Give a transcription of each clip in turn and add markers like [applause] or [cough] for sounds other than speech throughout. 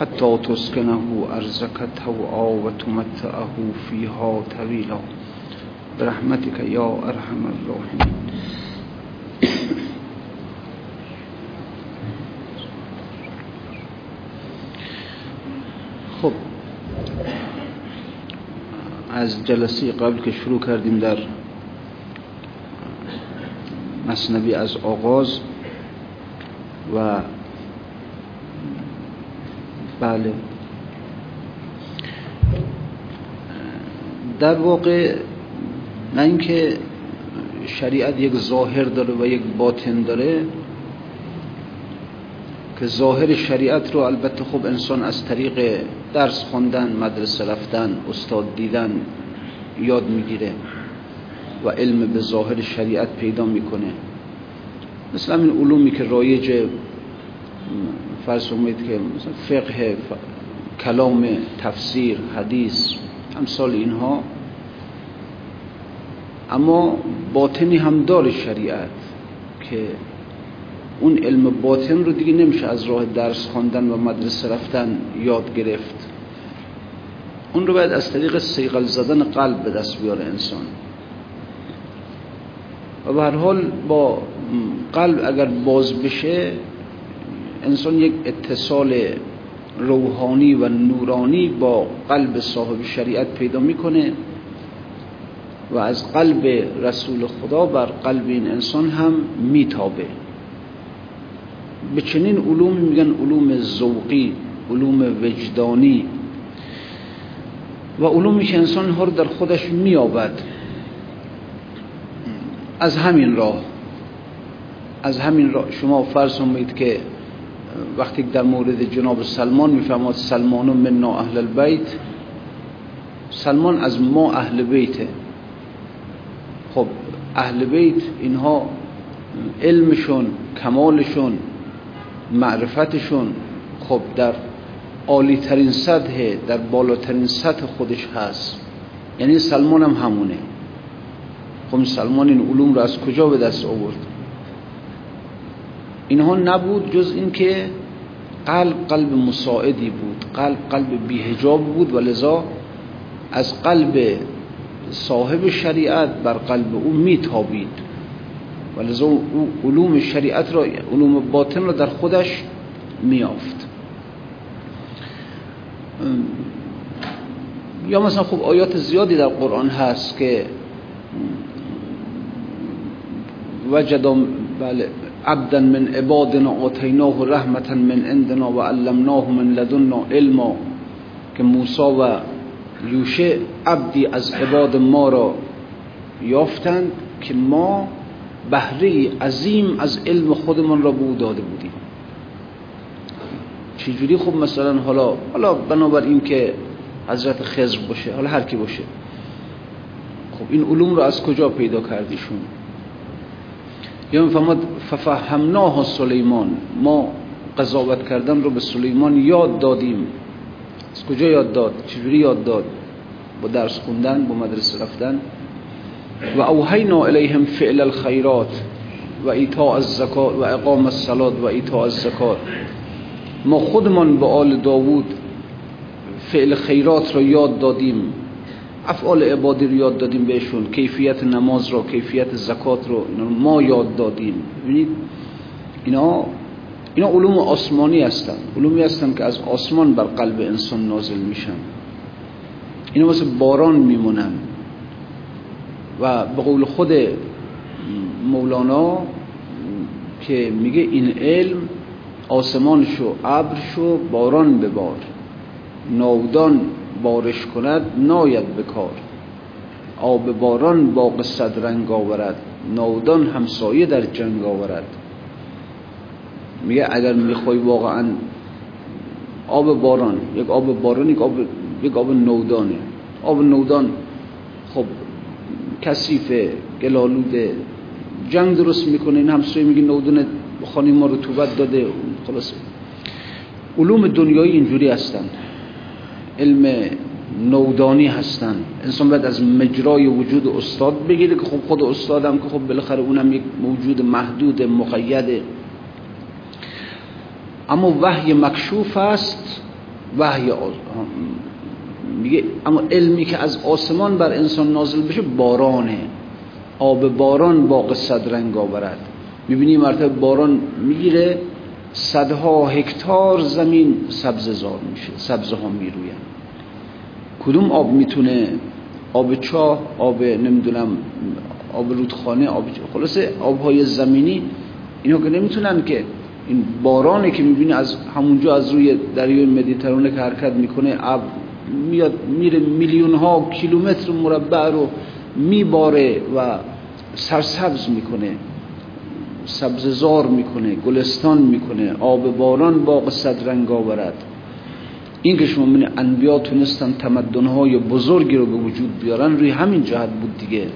حتى تسكنه أرزك توعا وتمتعه فيها طويلا. برحمتك يا أرحم الراحمين. خب. از جلسه قبل که شروع کردیم در مصنبی از آغاز و بله. در واقع نه اینکه شریعت یک ظاهر داره و یک باطن داره که ظاهر شریعت رو البته خب انسان از طریق درس خوندن مدرسه رفتن استاد دیدن یاد می‌گیره و علم به ظاهر شریعت پیدا می‌کنه. مثل همین علومی که رایج فرض که مثلا فقه کلام تفسیر حدیث امثال اینها اما باطنی هم داره شریعت که اون علم باطن رو دیگه نمیشه از راه درس خواندن و مدرسه رفتن یاد گرفت. اون رو باید از طریق سیغل زدن قلب به دست بیاره انسان. و به هر حال با قلب اگر باز بشه انسان یک اتصال روحانی و نورانی با قلب صاحب شریعت پیدا می‌کنه و از قلب رسول خدا بر قلب این انسان هم میتابه. به چنین علوم میگن علوم ذوقی علوم وجدانی. و علومی که انسان ها رو در خودش میابد از همین راه از همین راه. شما فرض کنید که وقتی در مورد جناب سلمان می‌فهمد سلمان منا اهل البیت. سلمان از ما اهل بیته. خب اهل بیت اینها علمشون کمالشون معرفتشون خب در عالی ترین سطح در بالاترین سطح خودش هست. یعنی سلمان هم همونه. خب سلمان این علوم رو از کجا به دست آورد؟ اینها نبود جز اینکه قلب قلب مساعدی بود قلب قلب بیهجاب بود و لذا از قلب صاحب شریعت بر قلب او میتابید. و لذا او علوم شریعت را علوم باطن را در خودش میافت. یا مثلا خب آیات زیادی در قرآن هست که وجدم بله عبدا من عبادنا آتیناه رحمتا من عندنا و علمناه من لدنا علما. که موسی و یوشع عبدی از عباد ما را یافتند که ما بهره عظیم از علم خودمان را به داده بودیم. چجوری خب مثلا حالا حالا بنابراین که حضرت خضر باشه حالا هر کی باشه. خب این علوم رو از کجا پیدا کردیشون؟ یا می‌فهمد ففهمناه سلیمان. ما قضاوت کردن رو به سلیمان یاد دادیم. از کجا یاد داد؟ چجوری یاد داد؟ با درس خوندن با مدرسه رفتن. و اوحینا الیهم فعل الخیرات و ایتاء الزکات و اقام الصلات و ایتاء الزکات. ما خودمان به آل داوود فعل خیرات را یاد دادیم. افعال عبادی رو یاد دادیم بهشون. کیفیت نماز رو کیفیت زکات رو ما یاد دادیم. ببینید اینا اینا علوم آسمانی هستن. علومی هستن که از آسمان بر قلب انسان نازل میشن. اینا مثل باران میمونن. و به قول خود مولانا که میگه این علم آسمان شو ابر شو باران ببار. نودان بارش کند ناید به کار. آب باران باغ صد رنگ آورد نودان همسایه در جنگ آورد. میگه اگر می‌خوای واقعا آب باران یک آب باران یک آب, یک آب نودانه. آب نودان خب کثیفه گلالوده. جنگ درست می‌کنه این همسایه میگه نودان خانی ما رطوبت داده. خلاصه. علوم دنیایی اینجوری هستن. علم نودانی هستن. انسان باید از مجرای وجود استاد بگیره که خب خود استادم که خب بالاخره اونم یک موجود محدود مقید. اما وحی مکشوف است وحی میگه اما علمی که از آسمان بر انسان نازل بشه بارانه. آب باران باغ صد رنگ آورد. می‌بینی مرتبه باران می‌گیره صدها هکتار زمین سبززار میشه سبزه ها می‌روین. کدوم آب می‌تونه آب چاه آب نمی‌دونم آب رودخانه آب خلاصه آبهای زمینی اینا که نمی‌تونن که این بارانه که می‌بینی از همونجا از روی دریای مدیترانه که حرکت می‌کنه آب میاد میره میلیون ها کیلومتر مربع رو میباره و سرسبز می‌کنه. سبززار می‌کنه گلستان می‌کنه آب باران باغ صد رنگ آورد. این که شما من انبیا تونستن تمدنهای بزرگی رو به وجود بیارن روی همین جهت بود دیگه.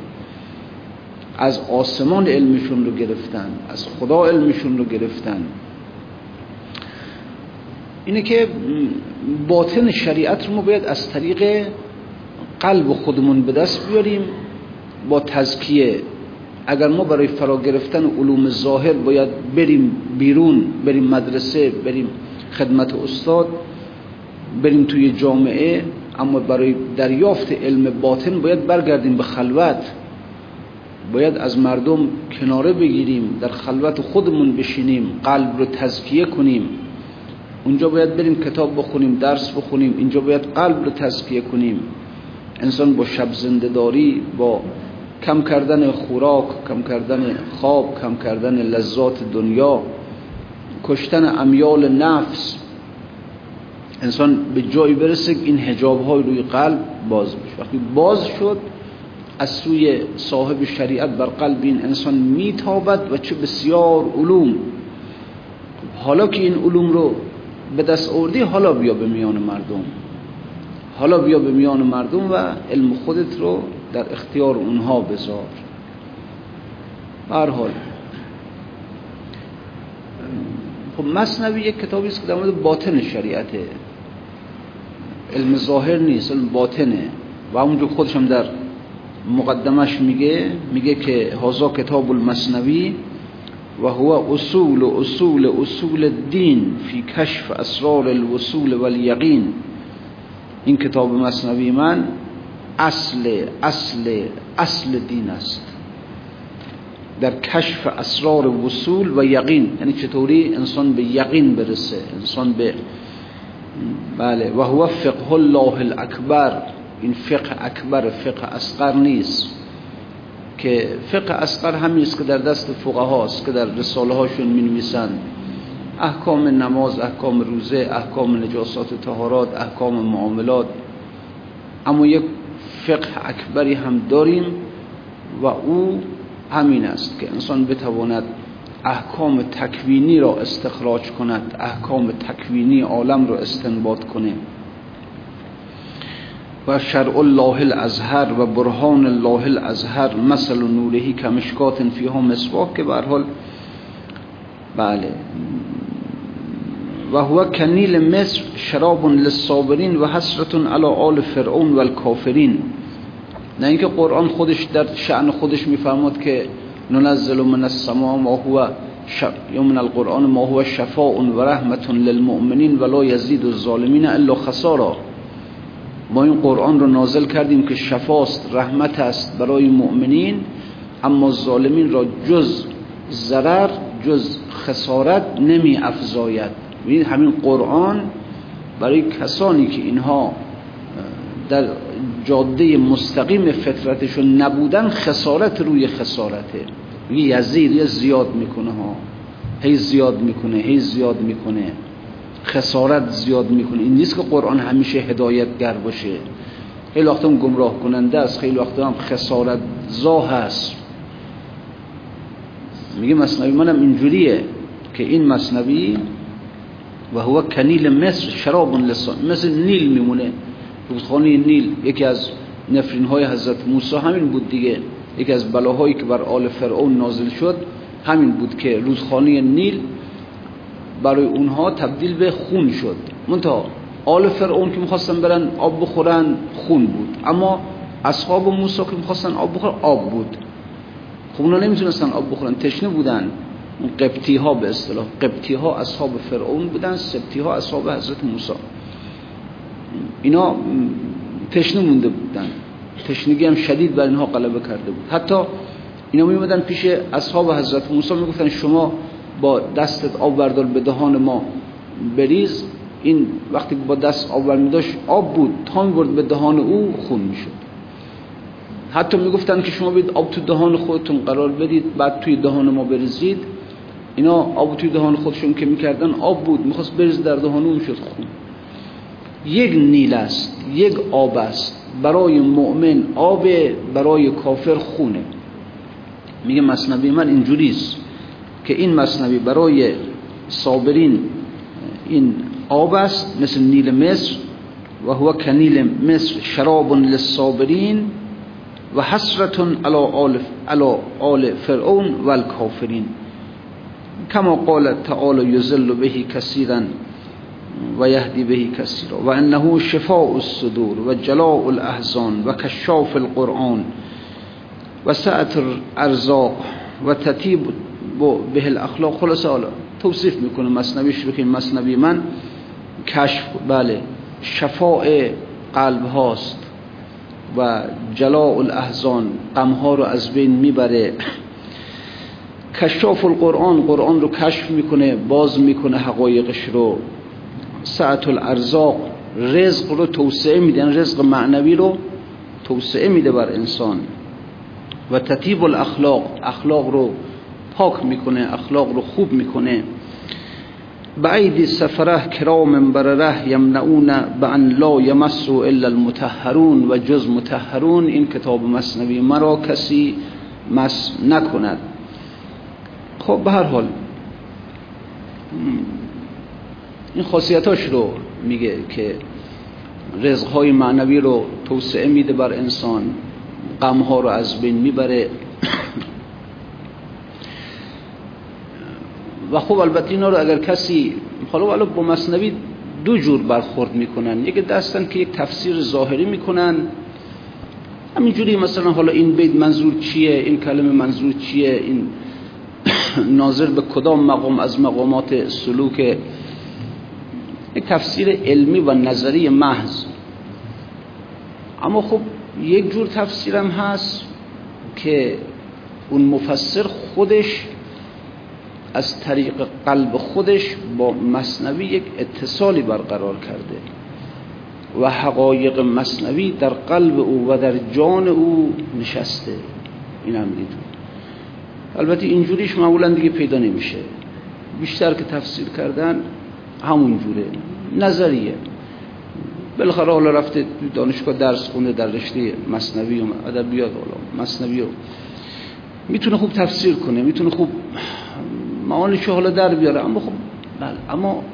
از آسمان علمشون رو گرفتن از خدا علمشون رو گرفتن. اینه که باطن شریعت رو ما باید از طریق قلب خودمون به دست بیاریم با تزکیه اگر ما برای فرا گرفتن علوم ظاهر باید بریم بیرون بریم مدرسه بریم خدمت استاد بریم توی جامعه اما برای دریافت علم باطن باید برگردیم به خلوت. باید از مردم کناره بگیریم در خلوت خودمون بشینیم قلب رو تزکیه کنیم. اونجا باید بریم کتاب بخونیم درس بخونیم اینجا باید قلب رو تزکیه کنیم. انسان با شب زندهداری با کم کردن خوراک کم کردن خواب کم کردن لذات دنیا کشتن امیال نفس. انسان به جایی برسه که این هجاب های روی قلب باز بشه. وقتی باز شد از سوی صاحب شریعت بر قلب این انسان میتابد و چه بسیار علوم. حالا که این علوم رو به دست آوردی حالا بیا به میان مردم. حالا بیا به میان مردم و علم خودت رو در اختیار اونها بذار. هر حال خب مصنوی یک کتابی است که در مورد باطن شریعته علم ظاهر نیست علم باطنه. و اونجا خودش هم در مقدمش میگه میگه که هازا کتاب المصنوی و هو اصول اصول اصول الدین فی کشف اسرار الوصول والیقین. این کتاب مصنوی من اصل اصل اصل دین است. در کشف اسرار وصول و یقین یعنی چطوری انسان به یقین برسه انسان به بله و هو فقه الله الاکبر. این فقه اکبر فقه اصغر نیست. که فقه اصغر همین است که در دست فقه هاست که در رساله هاشون می نویسند احکام نماز احکام روزه احکام نجاسات تهارات احکام معاملات. اما یک فقه اکبری هم داریم و او همین است که انسان بتواند احکام تکوینی را استخراج کند احکام تکوینی عالم را استنباط کنه. و شرع الله الازهر و برهان الله الازهر مثل نورهی کمشکات فیها مسواک که حال بله و هو کنیل مصر شراب للصابرین و حسرت علی آل فرعون و الكافرین نه اینکه قرآن خودش در شأن خودش میفرماد که ننزل من السماء ما هو من القرآن ما هو شفاء و رحمت للمؤمنین ولا یزید الظالمین الا خسارا. ما این قرآن رو نازل کردیم که شفاست رحمت است برای مؤمنین اما ظالمین را جز ضرر جز خسارت نمی افزاید. همین قرآن برای کسانی که اینها در جاده مستقیم فطرتشون نبودن خسارت روی خسارته. یه یزید یه زیاد می‌کنه ها. هی زیاد می‌کنه هی زیاد می‌کنه. خسارت زیاد می‌کنه. این نیست که قرآن همیشه هدایتگر باشه. خیلی وقتا گمراه کننده است خیلی وقتا هم خسارت زا هست میگه مصنبی منم اینجوریه که این مصنبی و هو کنیل مصر شراب لسان مثل نیل میمونه. رودخانه نیل یکی از نفرین های حضرت موسی همین بود دیگه. یکی از بلاهایی که بر آل فرعون نازل شد همین بود که رودخانه نیل برای اونها تبدیل به خون شد. منتها آل فرعون که می‌خواستن برن آب بخورن خون بود. اما اصحاب موسی که می‌خواستن آب بخورن آب بود. خب اونا نمی‌تونستن آب بخورن تشنه بودن. قبطی ها به اصطلاح. قبطی ها اصحاب فرعون بودن سبتی ها اصحاب حضرت موسی. اینا تشنه مونده بودن. تشنگی هم شدید بر اینها غلبه کرده بود. حتی اینا میومدن پیش اصحاب حضرت موسی می‌گفتن شما با دستت آب بردار به دهان ما بریز. این وقتی با دست آب داشت آب بود. تا می‌برد به دهان او خون می‌شد. حتی می‌گفتن که شما بید آب تو دهان خودتون قرار بدید بعد توی دهان ما بریزید. اینا آب توی دهان خودشون که می‌کردن آب بود می‌خواست بریز در دهان اون شد خون یک نیل است یک آب است. برای مؤمن آب برای کافر خونه. میگه مصنبی من اینجوریست که این مصنبی برای صابرین این آب است مثل نیل مصر و هو کنیل مصر شراب للصابرین و حسرت علی آل, آل فرعون و الكافرین کما قال تعالی یزل بهی کثیرا و یهدی بهی کثیرا و انه شفاء الصدور و جلاء الاحزان و کشاف القرآن و سعت ارزاق و تطیب به الاخلاق خلاص حالا توصیف می‌کنه مصنبیش رو که مصنبی من. کشف بله. شفاء قلب هاست و جلاء الاحزان غم ها رو از بین می‌بره. کشاف القرآن قرآن رو کشف می‌کنه باز می‌کنه حقایقش رو. سعت الارزاق رزق رو توسعه میده یعنی رزق معنوی رو توسعه میده بر انسان. و تطیب الاخلاق اخلاق رو پاک می‌کنه اخلاق رو خوب می‌کنه. بعید سفره کرام برره یمنعون بان لا یمسو الا المتحرون و جز متحرون این کتاب مصنوی مرا کسی مس نکند. خب به هر حال. این خاصیتاش رو میگه که رزقهای معنوی رو توسعه میده بر انسان غمها رو از بین می‌بره. و خب البته اینا رو اگر کسی حالا حالا با مصنوی دو جور برخورد می‌کنن. یک دستن که یک تفسیر ظاهری می‌کنن. همینجوری مثلا حالا این بیت منظور چیه؟ این کلمه منظور چیه؟ این ناظر به کدام مقام از مقامات سلوک تفسیر علمی و نظری محض. اما خب یک جور تفسیرم هست که اون مفسر خودش از طریق قلب خودش با مصنوی یک اتصالی برقرار کرده و حقایق مصنوی در قلب او و در جان او نشسته. این هم البته اینجوریش معمولا دیگه پیدا نمیشه. بیشتر که تفسیر کردن همون جوره. نظریه. بالاخره حالا رفته دانشگاه درس خونده در رشته مصنوی و ادبیات حالا مصنوی و می‌تونه خوب تفسیر کنه می‌تونه خوب معانیشو حالا در بیاره. اما خب بله. اما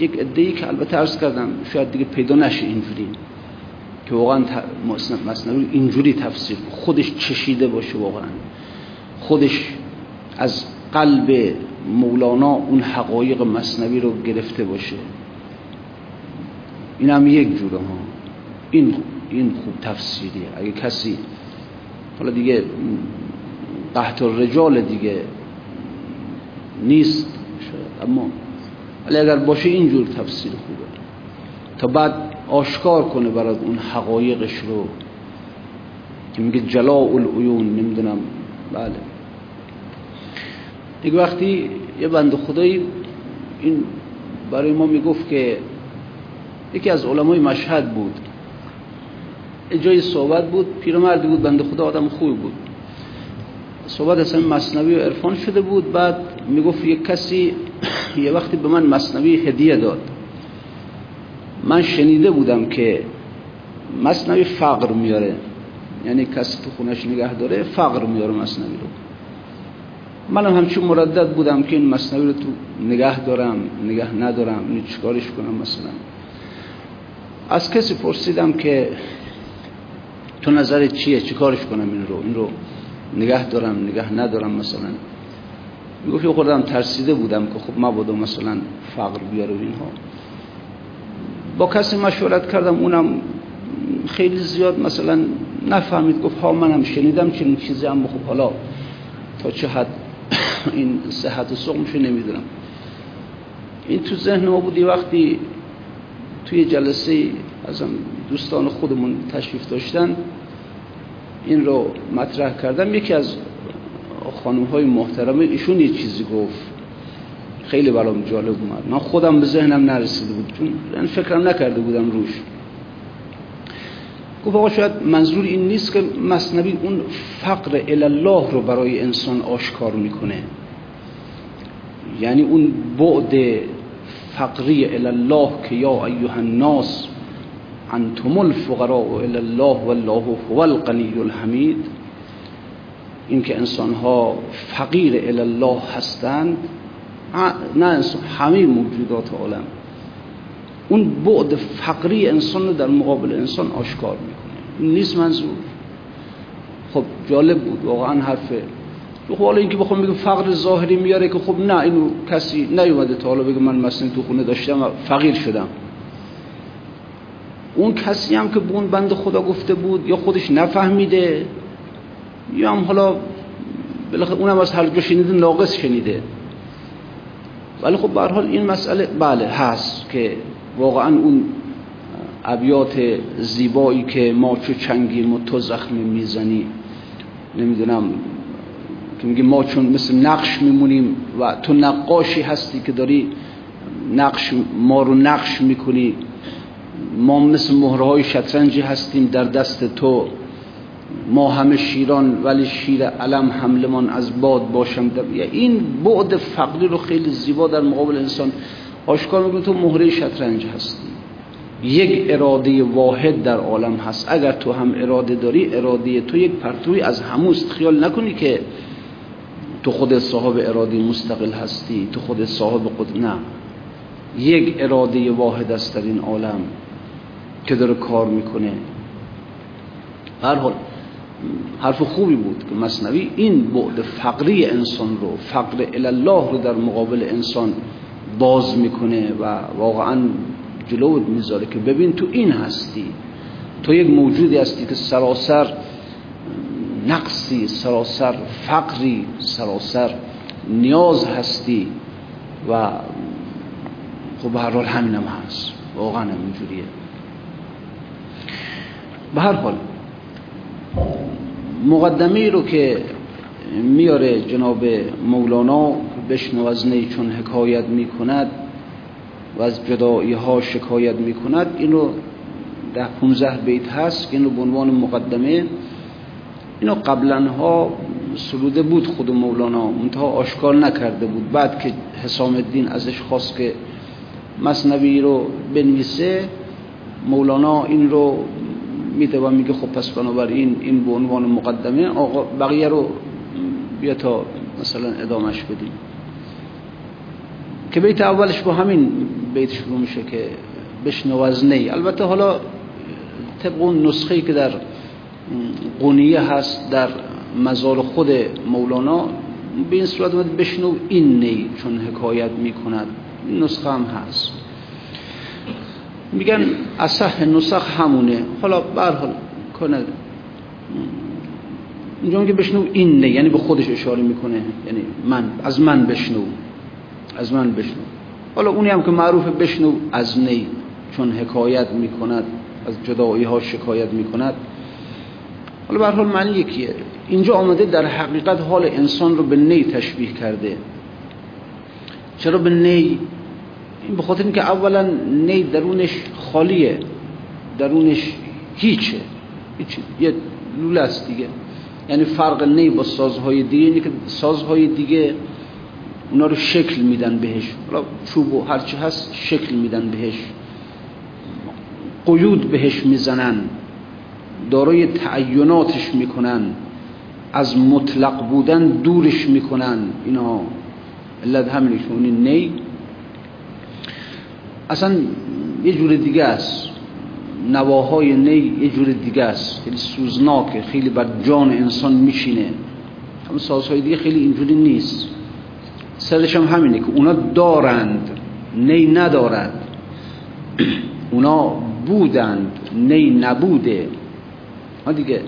یک ادهی که البته عرض کردم شاید دیگه پیدا نشه اینجوری که واقعا مصنوی اینجوری تفسیر خودش چشیده باشه واقعا. خودش از قلب مولانا اون حقایق مصنوی رو گرفته باشه. این هم یک جوره ها. این این خوب تفسیریه. اگه کسی حالا دیگه قحط الرجال دیگه نیست شاید. اما ولی اگر باشه اینجور تفسیر خوبه. تا بعد آشکار کنه برای اون حقایقش رو. که میگه جلاء العیون نمی‌دونم. بله. دیگه وقتی یه بند خدایی این برای ما می‌گفت که یکی از علمای مشهد بود. جای صحبت بود پیرمردی بود بنده خدا آدم خوبی بود. صحبت اصلا مصنوی و عرفان شده بود. بعد می‌گفت یک کسی [clears throat] یه وقتی به من مصنوی هدیه داد. من شنیده بودم که مصنوی فقر میاره. یعنی کسی تو خونش نگه داره فقر میاره مصنوی رو. منم همچون مردد بودم که این مصنوی رو تو نگه دارم نگه ندارم این چیکارش کنم مثلا. از کسی پرسیدم که تو نظر چیه؟ چیکارش کنم این رو؟ این رو نگه دارم نگه ندارم مثلا. می‌گفت یه خوردم ترسیده بودم که خب مبادا مثلا فقر بیاره اینها. با کسی مشورت کردم اونم خیلی زیاد مثلا نفهمید. گفت ها منم شنیدم چنین چیزی هم خب حالا تا چه حد [clears throat] این صحت و سقمشو نمی‌دونم. این تو ذهن ما بودی وقتی توی جلسه از دوستان خودمون تشریف داشتن این رو مطرح کردم. یکی از خانم های محترمه ایشون یه چیزی گفت. خیلی برام جالب اومد. من خودم به ذهنم نرسیده بود. چون این فکرم نکرده بودم روش. گفت آقا شاید منظور این نیست که مصنبی اون فقر الله رو برای انسان آشکار می‌کنه. یعنی اون بعد فقری الله که یا ایها الناس انتم الفقراء الى الله والله هو القنی الحمید. این که انسان ها فقیر الى الله هستند نه انسان همه موجودات عالم. اون بعد فقری انسان رو در مقابل انسان آشکار می‌کنه. این نیست منظور. خب جالب بود واقعا حرفه. خب حالا اینکه بخوام بگم فقر ظاهری میاره که خب نه اینو کسی نیومده تا حالا بگه من مثلا تو خونه داشتم و فقیر شدم. اون کسی هم که به اون بند خدا گفته بود یا خودش نفهمیده یا هم حالا بالاخره اونم از هر جو شنیده ناقص شنیده. ولی خب به حال این مسئله بله هست که واقعا اون ابیات زیبایی که ما چو چنگیم و تو زخم می‌زنی نمی‌دونم که میگه ما چون مثل نقش میمونیم و تو نقاشی هستی که داری نقش ما رو نقش می‌کنی. ما مثل مهرهای شطرنجی هستیم در دست تو. ما همه شیران ولی شیر علم حملمان از باد باشم در... این بعد فقری رو خیلی زیبا در مقابل انسان آشکار می‌کنه تو مهره شطرنج هستی. یک اراده واحد در عالم هست. اگر تو هم اراده داری اراده تو یک پرتوی از هموست. خیال نکنی که تو خود صاحب اراده مستقل هستی تو خود صاحب قدر نه. یک اراده واحد است در این عالم که داره کار می‌کنه. هر حال حرف خوبی بود که مصنوی این بعد فقری انسان رو فقر الله رو در مقابل انسان باز می‌کنه و واقعا جلوت می‌ذاره که ببین تو این هستی. تو یک موجودی هستی که سراسر نقصی سراسر فقری سراسر نیاز هستی و خب به هر حال همینم هست. واقعا اینجوریه. به هر حال مقدمه رو که میاره جناب مولانا بشنو از نی چون حکایت می‌کند و از جدایی ها شکایت می‌کند. اینو ده 15 بیت هست که اینو مقدمه. اینو قبلا ها سروده بود خود مولانا منتها آشکار نکرده بود. بعد که حسام الدین ازش خواست که مصنوی رو بنویسه مولانا این رو میده و میگه خب پس بنابراین این به عنوان مقدمه. آقا بقیه رو بیا تا مثلا ادامش بدیم. که بیت اولش با همین بیت شروع میشه که بشنو از البته حالا طبق اون نسخه که در قونیه هست در مزار خود مولانا به این صورت اومد بشنو این نی چون حکایت می‌کند. نسخه هم هست. میگن اصح نسخ همونه. حالا برحال کنه اینجا میگه بشنو این نه یعنی به خودش اشاره می‌کنه. یعنی من از من بشنو از من بشنو. حالا اونی هم که معروف بشنو از نی چون حکایت می‌کند از جدایی ها شکایت می‌کند. حالا به حال معنی یکیه. اینجا آمده در حقیقت حال انسان رو به نی تشبیه کرده. چرا به نی؟ این به خاطر اینکه اولا نی درونش خالیه درونش هیچه. یه لوله است دیگه. یعنی فرق نی با سازهای دیگه اینه که سازهای دیگه اونا رو شکل میدن بهش. حالا چوب و هرچی هست شکل میدن بهش. قیود بهش می‌زنن. دارای تعیناتش می‌کنن. از مطلق بودن دورش می‌کنن. اینا. علت همینه اون نی. اصلا یه جور دیگه است. نواهای نی یه جور دیگه است. خیلی سوزناکه خیلی بر جان انسان میشینه اما سازهای دیگه خیلی اینجوری نیست. سرش هم همینه که اونا دارند نی ندارد [clears throat] اونا بودند نی نبوده. ها دیگه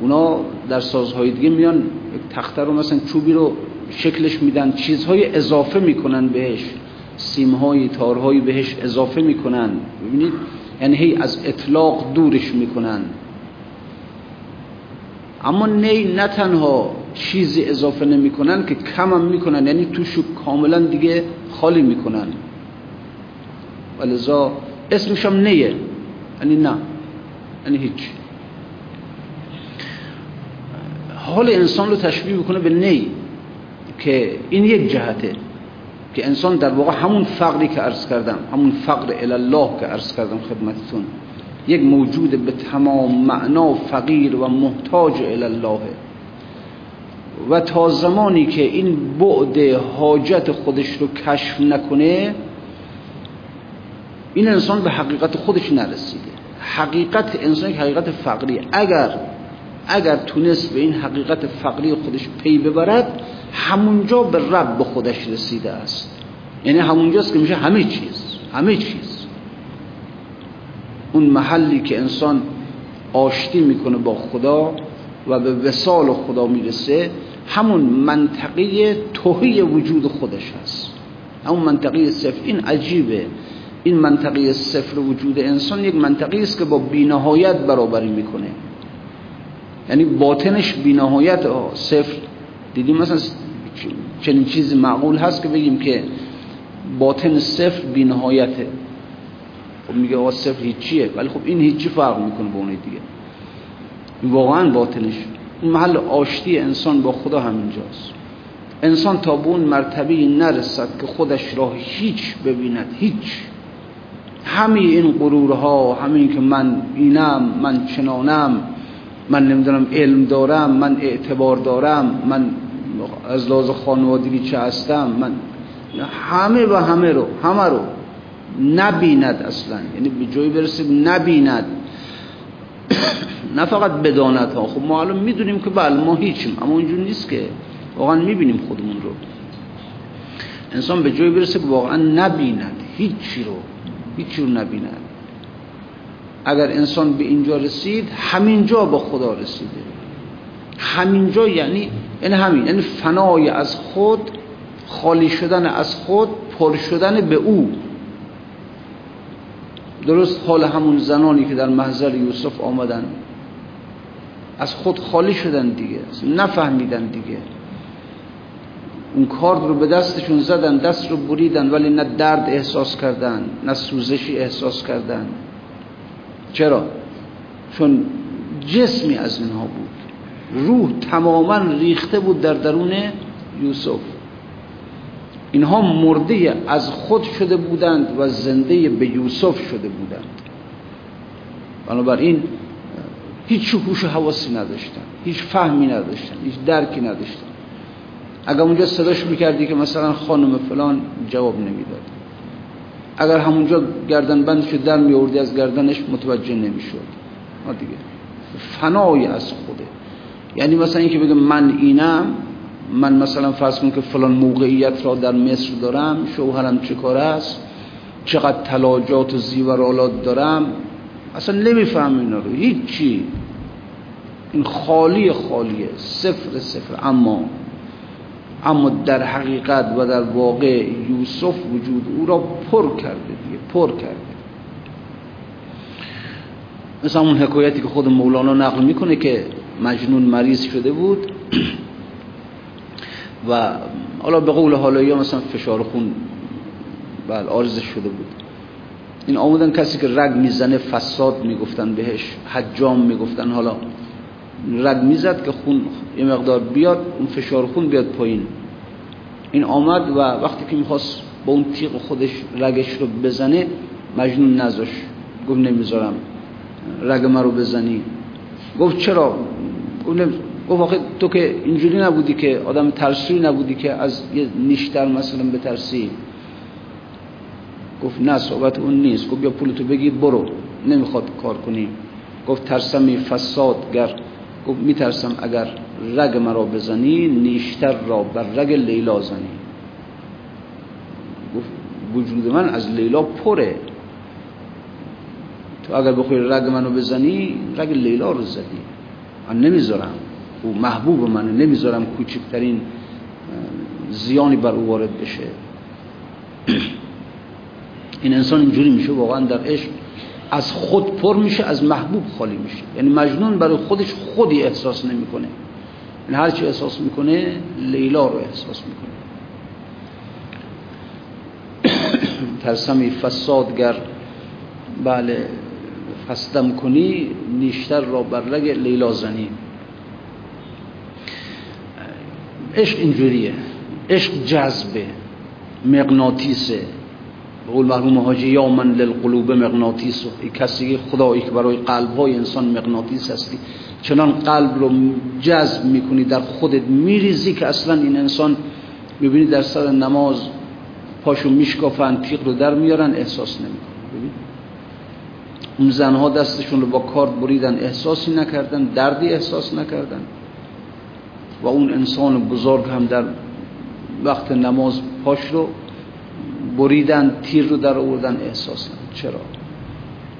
اونا در سازهای دیگه میان تخته رو مثلا چوبی رو شکلش میدن چیزهای اضافه می‌کنن بهش. سیمهای تارهایی بهش اضافه می‌کنن. ببینید یعنی هی از اطلاق دورش می‌کنن. اما نی نه تنها چیزی اضافه نمی‌کنن که کم هم می‌کنن یعنی توشو کاملا دیگه خالی می‌کنن. ولذا اسمش هم نیه یعنی نه یعنی هیچ. حال انسان رو تشبیه بکنه به نی که این یک جهته. که انسان در واقع همون فقری که عرض کردم همون فقر الله که عرض کردم خدمتتون یک موجود به تمام معنا فقیر و محتاج الله و تا زمانی که این بعد حاجت خودش رو کشف نکنه این انسان به حقیقت خودش نرسیده. حقیقت انسان یک حقیقت فقری اگر اگر تونست به این حقیقت فقری خودش پی ببرد همونجا به رب خودش رسیده است. یعنی همونجاست که میشه همه چیز همه چیز. اون محلی که انسان آشتی می‌کنه با خدا و به وسال خدا می‌رسه همون منطقه توهی وجود خودش هست همون منطقه صفر. این عجیبه. این منطقه صفر وجود انسان یک منطقه است که با بینهایت برابری می‌کنه. یعنی باطنش بینهایت صفر. دیدیم مثلا چنین چیزی معقول هست که بگیم که باطن صفر بینهایته. خب میگه آقا صفر هیچیه ولی خب این هیچی فرق می‌کنه با اونه دیگه. واقعا باطنش اون محل آشتی انسان با خدا همینجاست. انسان تا به اون مرتبه نرسد که خودش را هیچ ببیند هیچ. همه این غرورها همین که من اینم من چنانم من نمی‌دونم علم دارم من اعتبار دارم من از لحاظ خانوادگی چه هستم من همه و همه رو همه رو نبیند اصلا. یعنی به جایی برسید نبیند. [coughs] نه فقط بداند ها خب ما الان می‌دونیم که بله ما هیچیم اما اینجور نیست که واقعا می‌بینیم خودمون رو. انسان به جایی برسه واقعا نبیند. هیچی رو هیچی رو نبیند. اگر انسان به اینجا رسید همینجا با خدا رسیده. همینجا یعنی یعنی همین یعنی فنای از خود خالی شدن از خود پر شدن به او. درست حال همون زنانی که در محضر یوسف آمدن. از خود خالی شدن دیگه نفهمیدن دیگه. اون کارد رو به دستشون زدن دست رو بریدن ولی نه درد احساس کردن نه سوزشی احساس کردن. چرا؟ چون جسمی از اینها بود. روح تماما ریخته بود در درون یوسف. اینها مرده از خود شده بودند و زنده به یوسف شده بودند. بنابراین هیچ هوش و حواسی نداشتن هیچ فهمی نداشتن هیچ درکی نداشتن. اگر اونجا صداش می‌کردی که مثلا خانم فلان جواب نمی‌داد. اگر همونجا گردن بندشو در میوردی از گردنش متوجه نمی‌شد. دیگه. فنای از خوده. یعنی مثلا اینکه بگه من اینم من مثلا فرض کنم که فلان موقعیت را در مصر دارم شوهرم چه کار است چقدر تلاجات و زیورالات دارم اصلا نمیفهم اینا رو. هیچی. این خالی خالیه. صفر صفر. اما اما در حقیقت و در واقع یوسف وجود او را پر کرده دیگه پر کرده. مثلا اون حکایتی که خود مولانا نقل می‌کنه که مجنون مریض شده بود و حالا به قول حالا یا مثلا فشار خون بله آرزش شده بود. این آمدن کسی که رگ می‌زنه فساد می‌گفتن بهش حجام می‌گفتن حالا رگ می‌زد که خون یه مقدار بیاد اون فشار خون بیاد پایین. این آمد و وقتی که می‌خواست با اون تیغ خودش رگش رو بزنه مجنون نزاش گفت نمی‌ذارم رگ ما رو بزنی. گفت چرا؟ گفت آخه تو که اینجوری نبودی که آدم ترسوی نبودی که از یه نیشتر مثلا بترسی. گفت نه صحبت اون نیست. گفت بیا پولتو بگی برو. نمی‌خواد کار کنی. گفت ترسمی فسادگر گفت میترسم اگر رگ مرا بزنی نیشتر را بر رگ لیلا زنی. گفت وجود من از لیلا پره. تو اگر بخوای رگ منو بزنی رگ لیلا رو زدی. من نمی‌ذارم. او محبوب منه نمی‌ذارم کوچکترین زیانی بر او وارد بشه. [clears throat] این انسان اینجوری میشه واقعا در عشق از خود پر میشه از محبوب خالی میشه. یعنی مجنون برای خودش خودی احساس نمی‌کنه. یعنی هر چی احساس می‌کنه لیلا رو احساس می‌کنه. [clears throat] ترسمی فسادگر بله فسدم کنی نیشتر را بر رگ لیلا زنی. عشق اینجوریه. عشق جذبه مغناطیسه. قول مرحوم حاجی یا من للقلوب مغناطیس. ای کسی خدایی که برای قلب های انسان مغناطیس هستی. چنان قلب رو جذب می‌کنی در خودت میریزی که اصلا این انسان می‌بینی در سر نماز پاشو میشکافن تیغ رو در میارن احساس نمی‌کنن اون زنها دستشون رو با کارد بریدن احساسی نکردن دردی احساس نکردن. و اون انسان بزرگ هم در وقت نماز پاش رو بریدن تیر رو در آوردن احساس نکردن چرا؟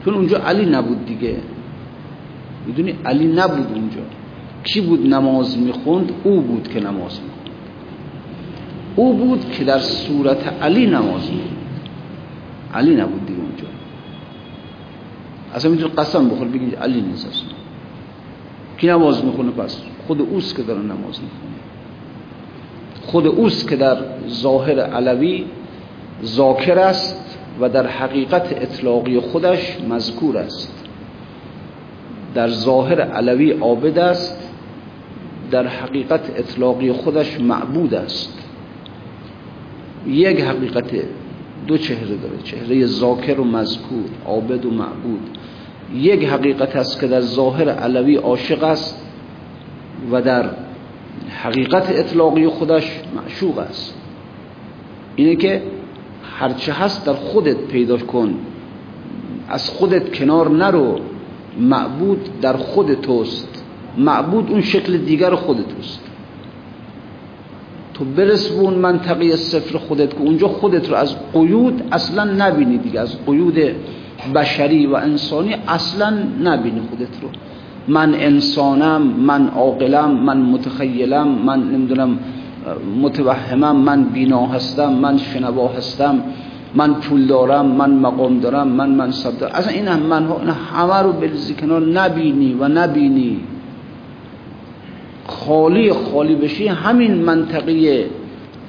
چون اونجا علی نبود دیگه. می‌دونی علی نبود اونجا. کی بود نماز می‌خوند؟ او بود که نماز می‌خوند. او بود که در صورت علی نماز می‌خوند. علی نبود دیگه اونجا. اصلا می‌تونه قسم بخور بگید علی نیست اصلا. کی نماز می‌خونه؟ پس خود اوست که داره نماز می‌خونه. خود اوست که در ظاهر علوی ذاکر است و در حقیقت اطلاقی خودش مذکور است. در ظاهر علوی عابد است در حقیقت اطلاقی خودش معبود است. یک حقیقت دو چهره داره چهره ذاکر و مذکور عابد و معبود. یک حقیقت است که در ظاهر علوی عاشق است و در حقیقت اطلاقی خودش معشوق است. اینه که هرچه هست در خودت پیدا کن. از خودت کنار نرو. معبود در خود توست. معبود اون شکل دیگر خود توست تو برس به اون منطقه صفر خودت که اونجا خودت رو از قیود اصلا نبینی دیگه. از قیود بشری و انسانی اصلا نبینی خودت رو. من انسانم من عاقلم من متخیلم من نمی‌دونم متوهمم من بینا هستم من شنوا هستم من پول دارم من مقام دارم من منصب دارم. اصلا این هم من همه رو بریزی کنار نبینی و نبینی. خالی خالی بشی همین منطقه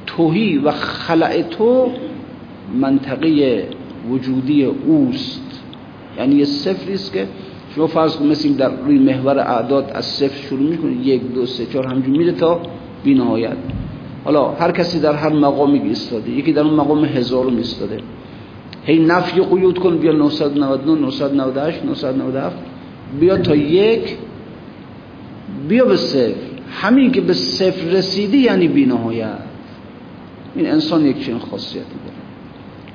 توهی و خلع تو منطقه وجودی اوست. یعنی یه صفری است که شما فرض مثل در روی محور اعداد از صفر شروع می‌کنید یک دو سه چهار همجور میره تا بینهایت. حالا هر کسی در هر مقامی ایستاده یکی در اون مقام هزارم ایستاده. هی نفی قیود کن بیا 999 998 997 بیا تا یک بیا به صفر. همین که به صفر رسیدی یعنی بینهایت. این انسان یک چنین خاصیتی داره.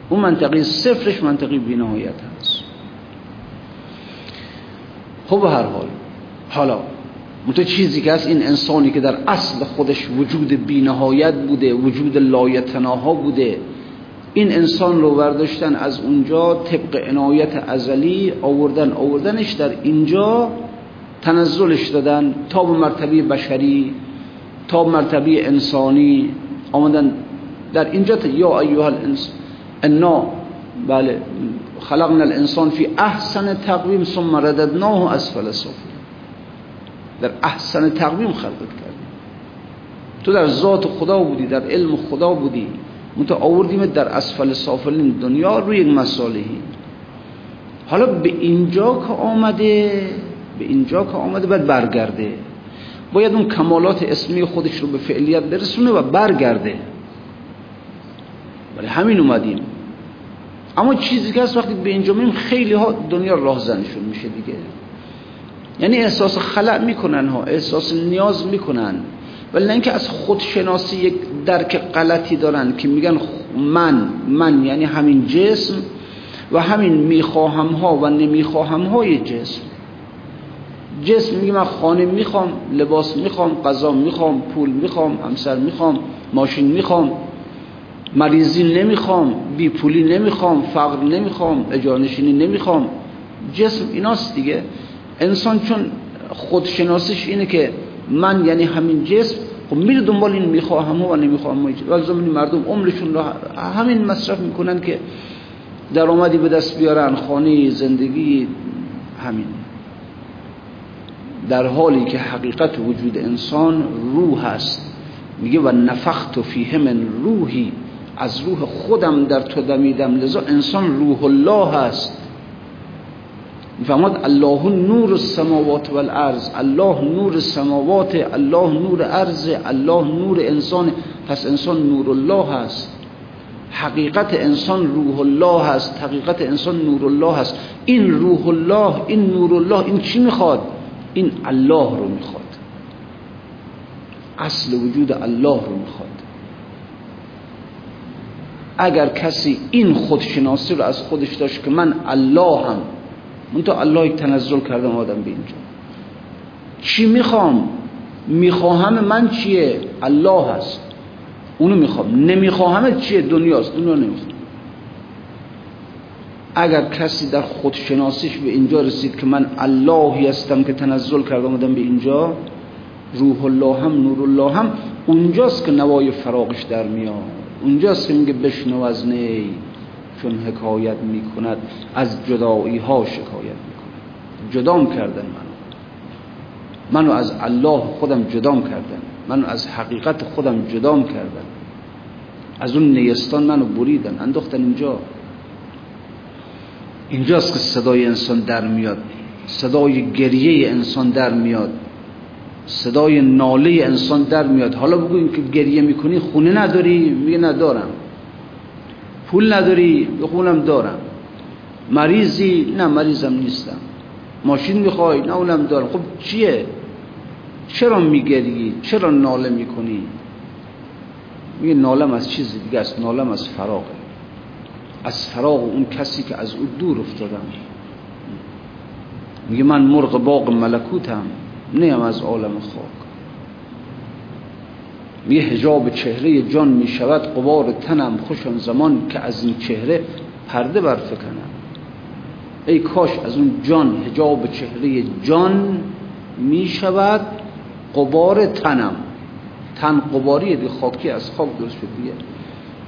اون منطقه صفرش منطقه بینهایت هست. خب هر حال حالا منطقه چیزی که هست این انسانی که در اصل خودش وجود بینهایت بوده وجود لایتناها بوده این انسان رو برداشتن از اونجا طبق عنایت ازلی آوردن آوردنش در اینجا تنزلش دادن تا به مرتبه بشری تا به مرتبه انسانی آمدن در اینجا یا ایها الانس انا بله خلقنا الانسان فی احسن تقویم ثم رددناه اسفل سفل در احسن تقویم خلقت کردیم تو در ذات خدا بودی در علم خدا بودی. منتها آوردیم در اسفل سافلین دنیا روی یک مسالهی حالا به اینجا که آمده به اینجا که آمده باید برگرده. باید اون کمالات اسمی خودش رو به فعلیت برسونه و برگرده. ولی همین اومدیم. اما چیزی که هست وقتی به اینجا میم خیلی ها دنیا راهزنشون میشه دیگه. یعنی احساس خلع می‌کنن ها احساس نیاز می‌کنن. ولی اینکه از خودشناسی یک درک غلطی دارن که میگن من من یعنی همین جسم و همین می‌خواهم ها و نمی‌خواهم های جسم. جسم میگه من خانه می‌خوام لباس می‌خوام غذا می‌خوام پول می‌خوام همسر می‌خوام ماشین می‌خوام مریضی نمی‌خوام بی پولی نمی‌خوام فقر نمی‌خوام اجانشینی نمی‌خوام. جسم ایناست دیگه. انسان چون خودشناسش اینه که من یعنی همین جسم خب میره دنبال این می‌خواهم و نمی‌خواهم. و زمین مردم عمرشون رو همین مصرف می‌کنن که درآمدی به دست بیارن خانه زندگی همین. در حالی که حقیقت وجود انسان روح است. میگه و نفخت فیه من روحی. از روح خودم در تو دمیدم لذا انسان روح الله است. می‌فهمد الله نور السماوات والارض الله نور السماوات الله نور ارض الله نور انسان پس انسان نور الله است. حقیقت انسان روح الله هست حقیقت انسان نور الله هست این روح الله این نور الله این چی می‌خواد؟ این الله رو می‌خواد. اصل وجود الله رو می‌خواد. اگر کسی این خودشناسی رو از خودش داشت که من الله هم من تو الله تنزل کردم آدم به اینجا. چی می‌خوام؟ می‌خواهم من چیه؟ الله هست. اونو می‌خوام. نمی‌خواهم چیه؟ دنیاست. اونو نمی‌خوام. اگر کسی در خودشناسیش به اینجا رسید که من اللهی هستم که تنزل کردم آدم به اینجا روح الله هم نور الله هم اونجاست که نوای فراغش در میاد. اونجاست که میگه بشنو از نی. چون حکایت می‌کند از جدایی ها شکایت می‌کند. جدام کردن منو. منو از الله خودم جدام کردن. منو از حقیقت خودم جدام کردن. از اون نیستان منو بریدن. انداختن اینجا. اینجاست که صدای انسان در میاد. صدای گریه انسان در میاد. صدای ناله انسان در میاد. حالا بگو که گریه می‌کنی خونه نداری؟ میگه ندارم پول نداری خونم دارم. مریضی؟ نه مریضم نیستم. ماشین می‌خوای؟ نه اونم دارم. خب چیه؟ چرا میگری؟ چرا ناله می‌کنی؟ میگه نالم از چیز دیگه است. نالم از فراغه. از فراغ اون کسی که از او دور افتادم. میگه من مرغ باغ ملکوتم. نیم از عالم خاک میگه هجاب چهره جان می‌شود قبار تنم خوشم زمان که از این چهره پرده برفکنم. ای کاش از اون جان هجاب چهره جان می‌شود قبار تنم. تن قباریه دی خاکی از خاک درست شد دیگه.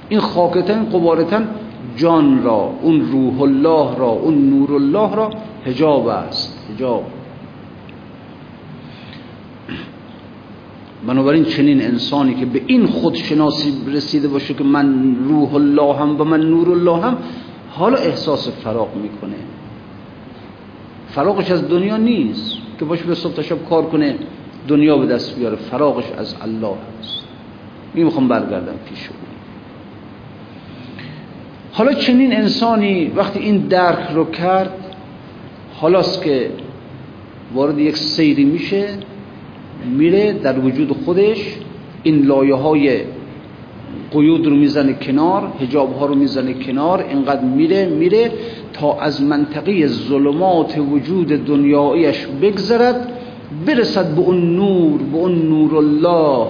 این خاکتن قبارتن جان را اون روح الله را اون نور الله را هجاب است هجاب بنابراین چنین انسانی که به این خودشناسی رسیده باشه که من روح الله هم و من نور الله هم حالا احساس فراغ می‌کنه. فراغش از دنیا نیست که باشه به صبح تا شب کار کنه دنیا به دست بیاره. فراغش از الله هست. می می‌خوام برگردم پیش او. حالا چنین انسانی وقتی این درک رو کرد حالاست که وارد یک سیری میشه. میره در وجود خودش این لایه های قیود رو می‌زنه کنار هجاب ها رو می‌زنه کنار اینقدر میره میره تا از منطقه ظلمات وجود دنیایش بگذرد برسد به اون نور به اون نور الله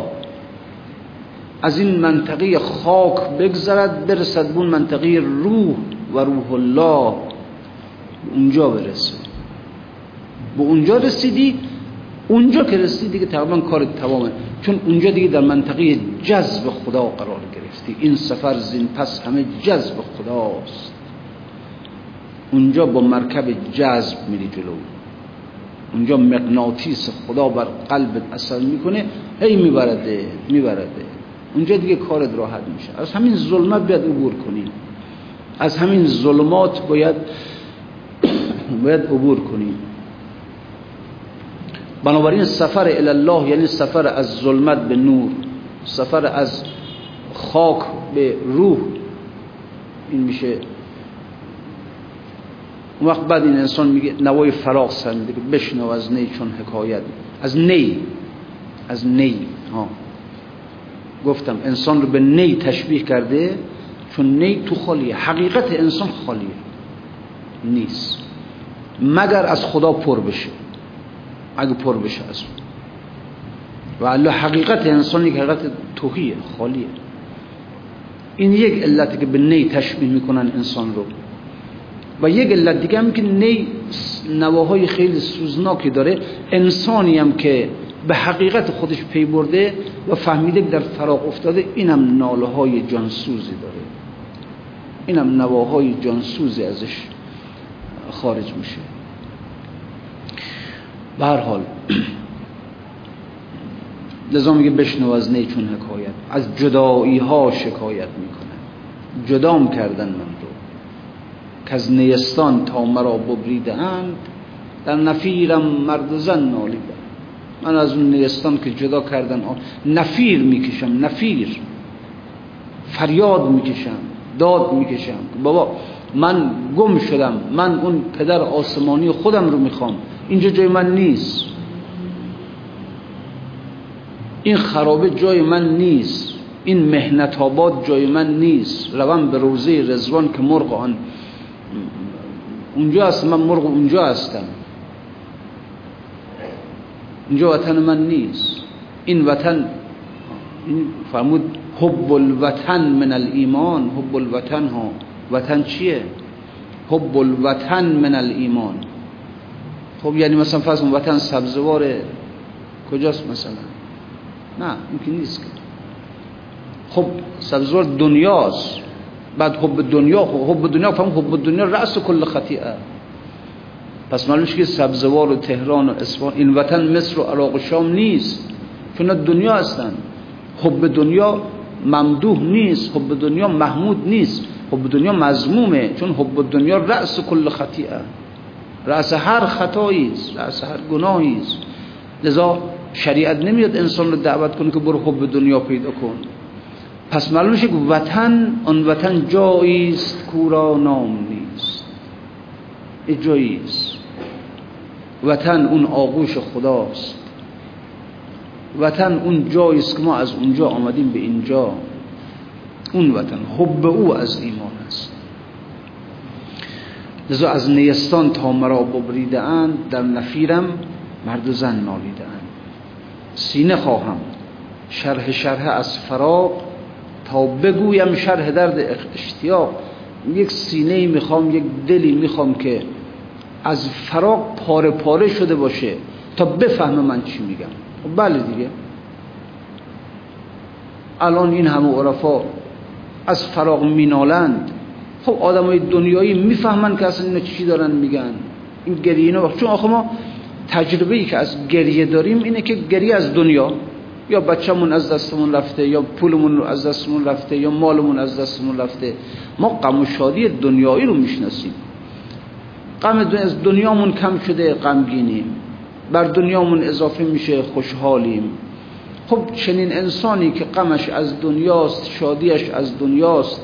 از این منطقه خاک بگذرد برسد به اون منطقه روح و روح الله. اونجا برسه. به اونجا رسیدی اونجا که رسیدی دیگه تقریبا کار تمامه. چون اونجا دیگه در منطقه جذب خدا قرار گرفتی. این سفر زین پس همه جذب خداست. اونجا با مرکب جذب میری جلو. اونجا مغناطیس خدا بر قلبت اثر می‌کنه. هی میبرده میبرده. اونجا دیگه کارت راحت میشه. از همین ظلمت باید عبور کنی. از همین ظلمات باید [coughs] باید عبور کنیم بنابراین سفر الله یعنی سفر از ظلمت به نور سفر از خاک به روح. این میشه. اون وقت بعد این انسان میگه نوای فراغ که بشنو از نی چون حکایت. از نی از نی ها. گفتم انسان رو به نی تشبیه کرده چون نی تو خالیه. حقیقت انسان خالیه. نیست. مگر از خدا پر بشه. اگه پر بشه از و الله حقیقت انسان یک حقیقت توهیه خالیه. این یک علتی که به نی تشبیه می‌کنن انسان رو. و یک علت دیگه هم که نی نواهای خیلی سوزناکی داره انسانی هم که به حقیقت خودش پی برده و فهمیده در فراغ افتاده اینم ناله های جانسوزی داره. اینم نواهای جانسوزی ازش خارج میشه. به هر حال لذا میگه بشنو از نی چون حکایت از جدایی ها شکایت می‌کنه. جدام کردن من رو. که از نیستان تا مرا ببریده اند در نفیرم مرد زن نالیده. من از اون نیستان که جدا کردن نفیر می‌کشم نفیر. فریاد می‌کشم داد می‌کشم. بابا من گم شدم من اون پدر آسمانی خودم رو می‌خوام. اینجا جای من نیست. این خرابه جای من نیست. این مهنت آباد جای من نیست. روم به روزه رزوان که مرغ آن اونجا هست من مرغ اونجا هستم. اینجا وطن من نیست. این وطن این فرمود حب الوطن من الایمان. حب الوطن ها وطن چیه؟ حب الوطن من الایمان. خب یعنی مثلا فرض وطن سبزوار کجاست مثلا؟ نه ممکن نیست که. خب سبزوار دنیاست. بعد حب دنیا خب حب دنیا فهم حب دنیا رأس کل خطیئه. پس معلوم که سبزوار و تهران و اصفهان این وطن مصر و عراق و شام نیست. چون دنیا هستن. حب دنیا ممدوح نیست. حب دنیا محمود نیست. حب دنیا مزمومه چون حب دنیا رأس کل خطیئه رأس هر خطایی است رأس هر گناهی است. لذا شریعت نمیاد انسان رو دعوت کنه که برو حب دنیا پیدا کن. پس معلوم که وطن آن وطن جایی است کورا نام نیست. جایی است. وطن اون آغوش خداست. وطن اون جایی است که ما از اونجا آمدیم به اینجا. اون وطن. حب او از ایمان است. لذا از نیستان تا مرا ببریده اند در نفیرم مرد و زن نالیده اند. سینه خواهم. شرح شرح از فراق تا بگویم شرح درد اشتیاق. یک سینه می‌خوام یک دلی می‌خوام که از فراق پاره پاره شده باشه تا بفهمه من چی میگم. خب بله دیگه. الان این همه عرفا از فراغ مینالند. خب آدم های دنیایی می‌فهمن که اصلا اینا چی دارن میگن. این گریه اینا چون آخه ما تجربه ای که از گریه داریم اینه که گریه از دنیا. یا بچه‌مون از دستمون رفته یا پولمون از دستمون رفته یا مالمون از دستمون رفته. ما غم و شادی دنیایی رو می‌شناسیم. غم از دنیامون کم شده غمگینیم. بر دنیامون اضافه میشه خوشحالیم. خب چنین انسانی که غمش از دنیاست شادیش از دنیاست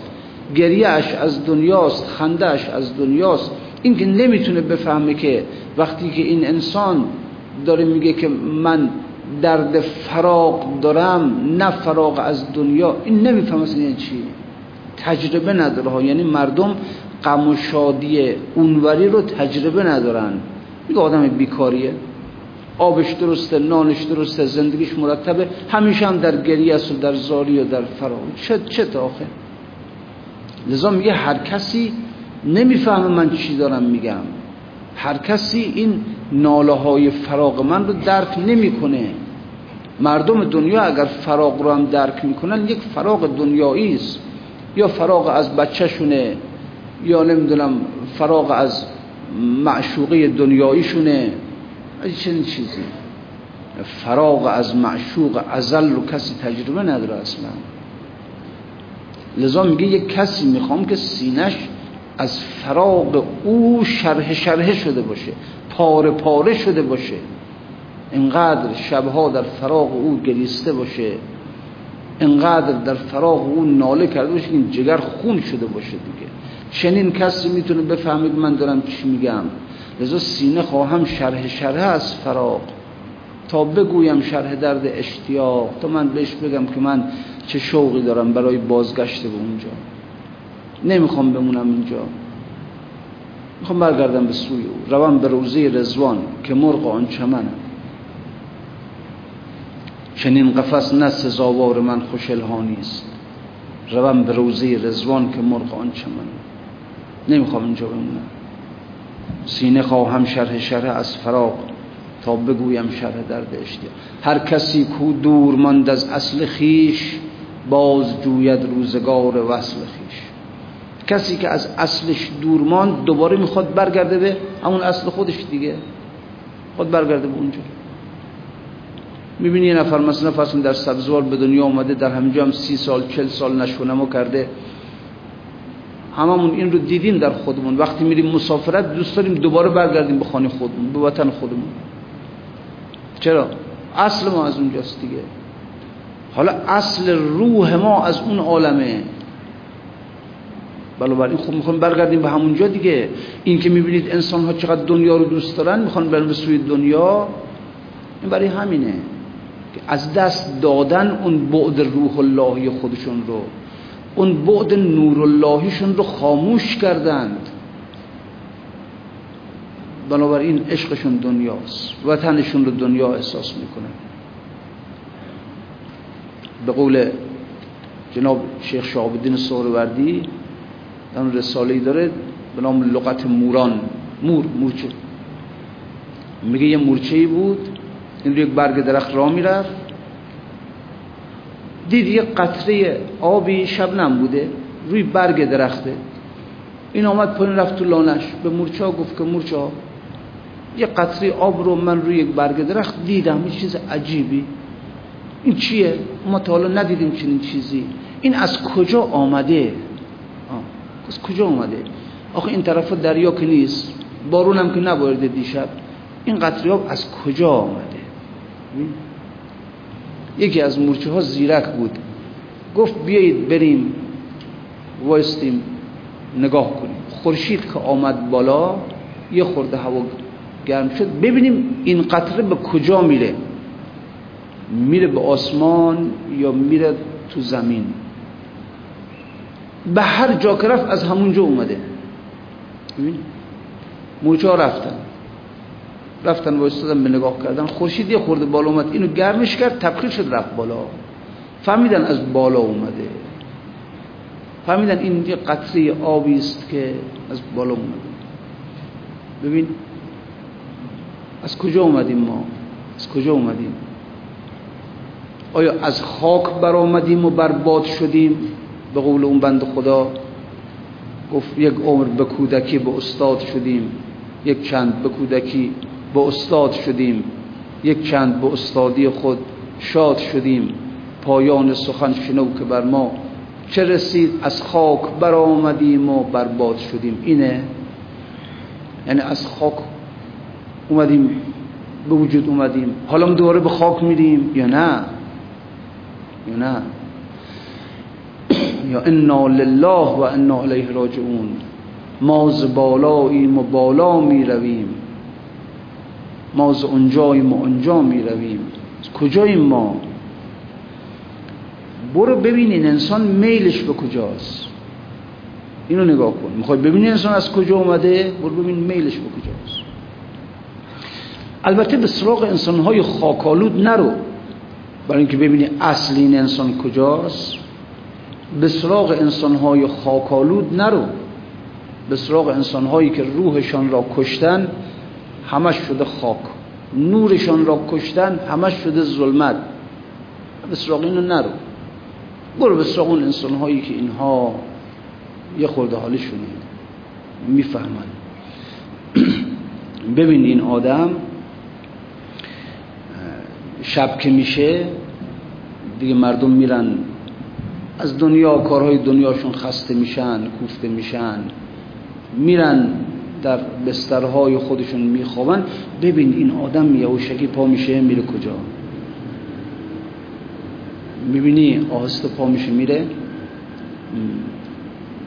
گریهش از دنیاست خندهش از دنیاست این که نمی‌تونه بفهمه که وقتی که این انسان داره میگه که من درد فراق دارم نه فراق از دنیا این نمیفهم اصلا یعنی چی؟ تجربه نداره یعنی مردم غم و شادی اونوری رو تجربه ندارن. میگه آدم بیکاریه. آبش درسته نانش درسته زندگیش مرتبه. همیشه هم در گریه است و در زاری و در فراق چه چه آخه لذا میگه هر کسی نمی‌فهمه من چی دارم میگم. هر کسی این ناله های فراغ من رو درک نمی‌کنه. مردم دنیا اگر فراغ رو هم درک می‌کنن یک فراغ دنیایی است. یا فراغ از بچهشونه یا نمی‌دونم فراغ از معشوقه دنیاییشونه. چنین چیزی. فراغ از معشوق ازل رو کسی تجربه نداره اصلا. لذا میگه یک کسی می‌خوام که سینش از فراغ او شرح شرح شده باشه پاره پاره شده باشه. اینقدر شبها در فراغ او گریسته باشه اینقدر در فراغ او ناله کرده باشه این جگر خون شده باشه دیگه. چنین کسی می‌تونه بفهمید من دارم چی میگم. لذا سینه خواهم شرح شرح از فراغ. تا بگویم شرح درد اشتیاق تا من بهش بگم که من چه شوقی دارم برای بازگشت به اونجا. نمی‌خوام بمونم اینجا. می‌خوام برگردم به سوی او. روم به روزه رزوان که مرغ آن چمنم چنین قفس نه سزاوار من خوش الهانیست روم به روزه رزوان که مرغ آن چمنم نمی‌خوام اینجا بمونم. سینه خواهم شرح شرح از فراغ تا بگویم شرح درد اشتیاق هر کسی کو دور ماند از اصل خیش باز جوید روزگار وصل خیش. کسی که از اصلش دور ماند دوباره می‌خواد برگرده به همون اصل خودش دیگه. خود برگرده به اونجا. می‌بینی یه نفر مثلا فرض در سبزوار به دنیا اومده در همینجا هم سی سال چل سال نشونمو کرده. هممون این رو دیدیم در خودمون. وقتی میریم مسافرت دوست داریم دوباره برگردیم به خانه خودمون به وطن خودمون. چرا؟ اصل ما از اونجاست دیگه. حالا اصل روح ما از اون عالمه. بنابراین خب می‌خوام برگردیم به همونجا دیگه. این که می‌بینید انسان ها چقدر دنیا رو دوست دارن می‌خوان برن به سوی دنیا این برای همینه که از دست دادن اون بعد روح اللهی خودشون رو اون بعد نور اللهیشون رو خاموش کردند. بنابراین عشقشون دنیاست وطنشون رو دنیا احساس می‌کنن به قول جناب شیخ شهاب الدین سهروردی اون رساله ای داره به نام لغت موران مور مورچه. میگه یه مورچه ای بود این رو یک برگ درخت را می‌رفت. دید یه قطره آبی شبنم بوده روی برگ درخته. این آمد پایین رفت تو لانش به مورچه ها گفت که مورچه ها یه قطره آب رو من روی یک برگ درخت دیدم. این چیز عجیبی. این چیه؟ ما تا حالا ندیدیم چنین چیزی. این از کجا آمده؟ از کجا آمده؟ آخه این طرف دریا که نیست بارون هم که نبارده دیشب. این قطره آب از کجا آمده؟ یکی از مورچه ها زیرک بود. گفت بیایید بریم وایستیم نگاه کنیم. خورشید که آمد بالا یه خورده هوا گرم شد. ببینیم این قطره به کجا میره. میره به آسمان یا میره تو زمین؟ به هر جا که رفت از همونجا اومده. مورچه ها رفتن. رفتن وایستادن به نگاه کردن خورشید یه خورده بالا اومد اینو گرمش کرد تبخیر شد رفت بالا. فهمیدن از بالا اومده. فهمیدن این یه قطره آبی است که از بالا اومده. ببین از کجا اومدیم ما؟ از کجا اومدیم؟ آیا از خاک برآمدیم و برباد شدیم؟ به قول اون بند خدا گفت یک عمر به کودکی به استاد شدیم یک چند به کودکی به استاد شدیم. یک چند به استادی خود شاد شدیم. پایان سخن شنو که بر ما چه رسید از خاک برآمدیم و برباد شدیم. اینه؟ یعنی از خاک اومدیم به وجود اومدیم. حالا دوباره به خاک میریم یا نه؟ یا نه؟ یا انا لله و انا الیه راجعون. ما ز بالاییم و بالا می رویم ما ز اونجاییم و اونجا می رویم. کجاییم ما؟ برو ببینین انسان میلش به کجاست. اینو نگاه کن. می‌خوای ببینی انسان از کجا اومده؟ برو ببین میلش به کجاست. البته به سراغ انسانهای خاکالود نرو. برای اینکه ببینی اصل این انسان کجاست. به سراغ انسانهای خاکالود نرو. به سراغ انسانهایی که روحشان را کشتن همش شده خاک. نورشان را کشتن همش شده ظلمت. به سراغ اینو نرو. برو به سراغ اون انسانهایی که اینها یه خورده حالشونه می‌فهمن. [clears throat] ببین این آدم شب که میشه دیگه مردم میرن. از دنیا کارهای دنیاشون خسته میشن کوفته میشن. میرن در بسترهای خودشون میخوابن. ببین این آدم یوشکی پا میشه میره کجا؟ می‌بینی آهسته پا میشه میره؟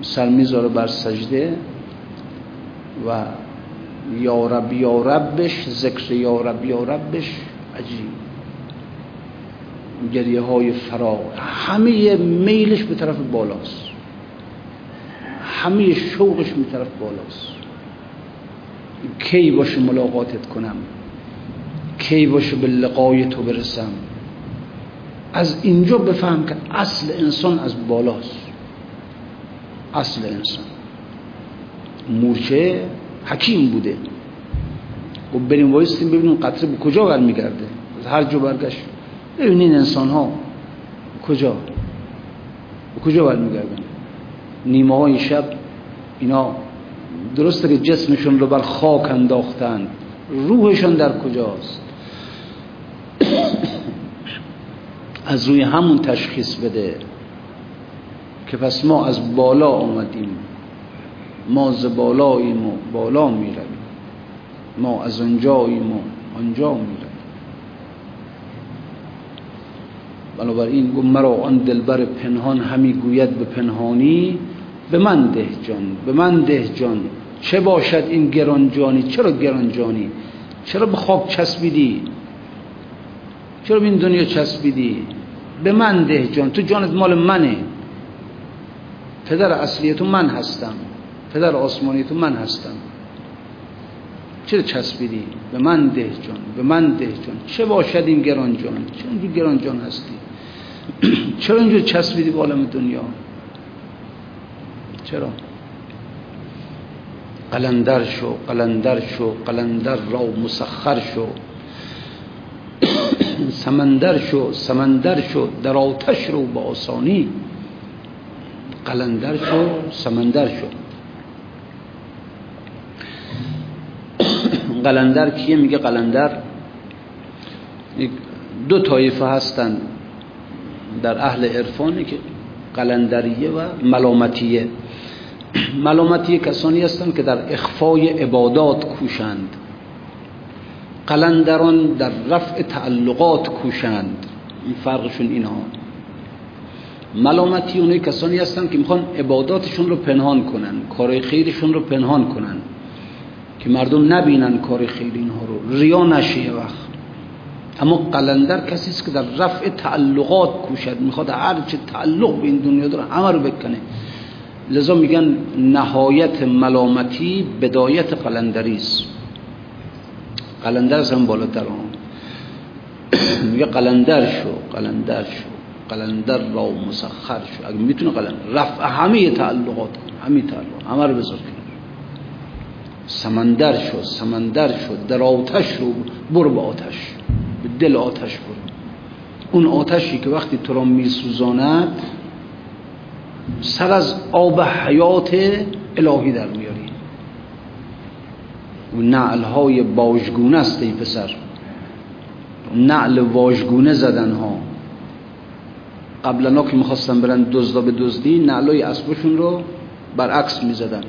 سر می‌ذاره بر سجده و یا رب یا ربش ذکر یا رب یا ربش. عجیب. گریه های فراغ. همه میلش به طرف بالاست. همه شوقش به طرف بالاست. کی باشه ملاقاتت کنم؟ کی باشه به لقای تو برسم؟ از اینجا بفهم که اصل انسان از بالاست. اصل انسان. مورچه حکیم بوده. و خب بریم وایستیم ببینیم قطره به کجا برمیگرده. از هر جو برگشت. ببینین انسان ها کجا؟ به کجا برمیگردن؟ نیمه های شب اینا درسته که جسمشون رو بر خاک انداختن. روحشون در کجاست؟ [coughs] از روی همون تشخیص بده که پس ما از بالا آمدیم. ما ز بالاییم و بالا می‌رویم. ما از اونجاییم و آنجا می‌رویم. بنابراین گو مرا آن دلبر پنهان همی گوید به پنهانی به من ده جان به من ده جان. چه باشد این گران جانی چرا گران جانی چرا به خاک چسبیدی؟ چرا به این دنیا چسبیدی؟ به من ده جان. تو جانت مال منه. پدر اصلی تو من هستم. پدر آسمانی تو من هستم. چرا چسبیدی؟ به من ده جان به من ده جان. چه باشد این گران جان اینجور گران جان هستی؟ [clears throat] چرا اینجور چسبیدی به عالم دنیا؟ چرا؟ قلندر شو قلندر شو قلندر را مسخر شو. [coughs] سمندر شو سمندر شو در آتش رو با آسانی. قلندر شو سمندر شو. [coughs] قلندر کیه؟ میگه قلندر. دو طایفه هستن در اهل عرفانی که قلندریه و ملامتیه. ملامتیه کسانی هستند که در اخفای عبادات کوشند. قلندران در رفع تعلقات کوشند. این فرقشون اینها. ملامتی اونای کسانی هستند که می‌خوان عباداتشون رو پنهان کنن کار خیرشون رو پنهان کنن که مردم نبینن کار خیر اینها رو. ریا نشه وقت. اما قلندر کسی است که در رفع تعلقات کوشد. می‌خواد هر چه تعلق به این دنیا داره همه رو بکنه. لذا میگن نهایت ملامتی بدایت قلندری است. قلندر هم بالاتر [clears throat] میگه قلندر شو قلندر شو. قلندر را مسخر شو. اگه می‌تونه قلندر رفع همه تعلقات همه تعلق همه رو بذار سمندر شو سمندر شو در آتش رو برو به آتش. به دل آتش برو اون آتشی که وقتی تو را میسوزاند سر از آب حیات الهی در میاری. و نعل های باجگونه است ای پسر. نعل واژگونه زدن ها. قبلا که می‌خواستن برن دزدا به دزدی نعلای اسبشون رو برعکس می‌زدن.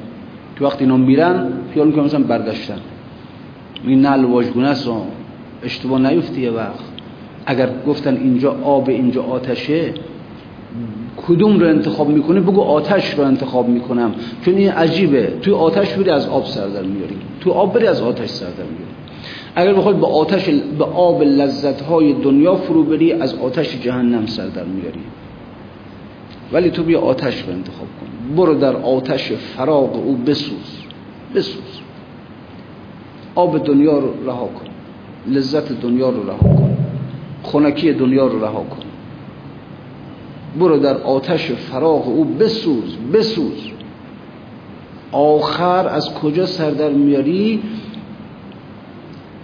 که وقتی اینا میرن خیال که مثلا برداشتن. این نعل واژگونه است اشتباه نیفتی یه وقت. اگر گفتن اینجا آب اینجا آتشه کدوم رو انتخاب می‌کنه بگو آتش رو انتخاب می‌کنم. چون این عجیبه. توی آتش بری از آب سردر میاری. تو آب بری از آتش سردر میاری. اگر بخوای به آتش به آب لذت های دنیا فرو بری از آتش جهنم سردر میاری. ولی تو بیا آتش رو انتخاب کن. برو در آتش فراغ او بسوز. بسوز. آب دنیا رو رها کن. لذت دنیا رو رها کن. خونکی دنیا رو رها کن. برو در آتش فراغ او بسوز بسوز. آخر از کجا سردر میاری؟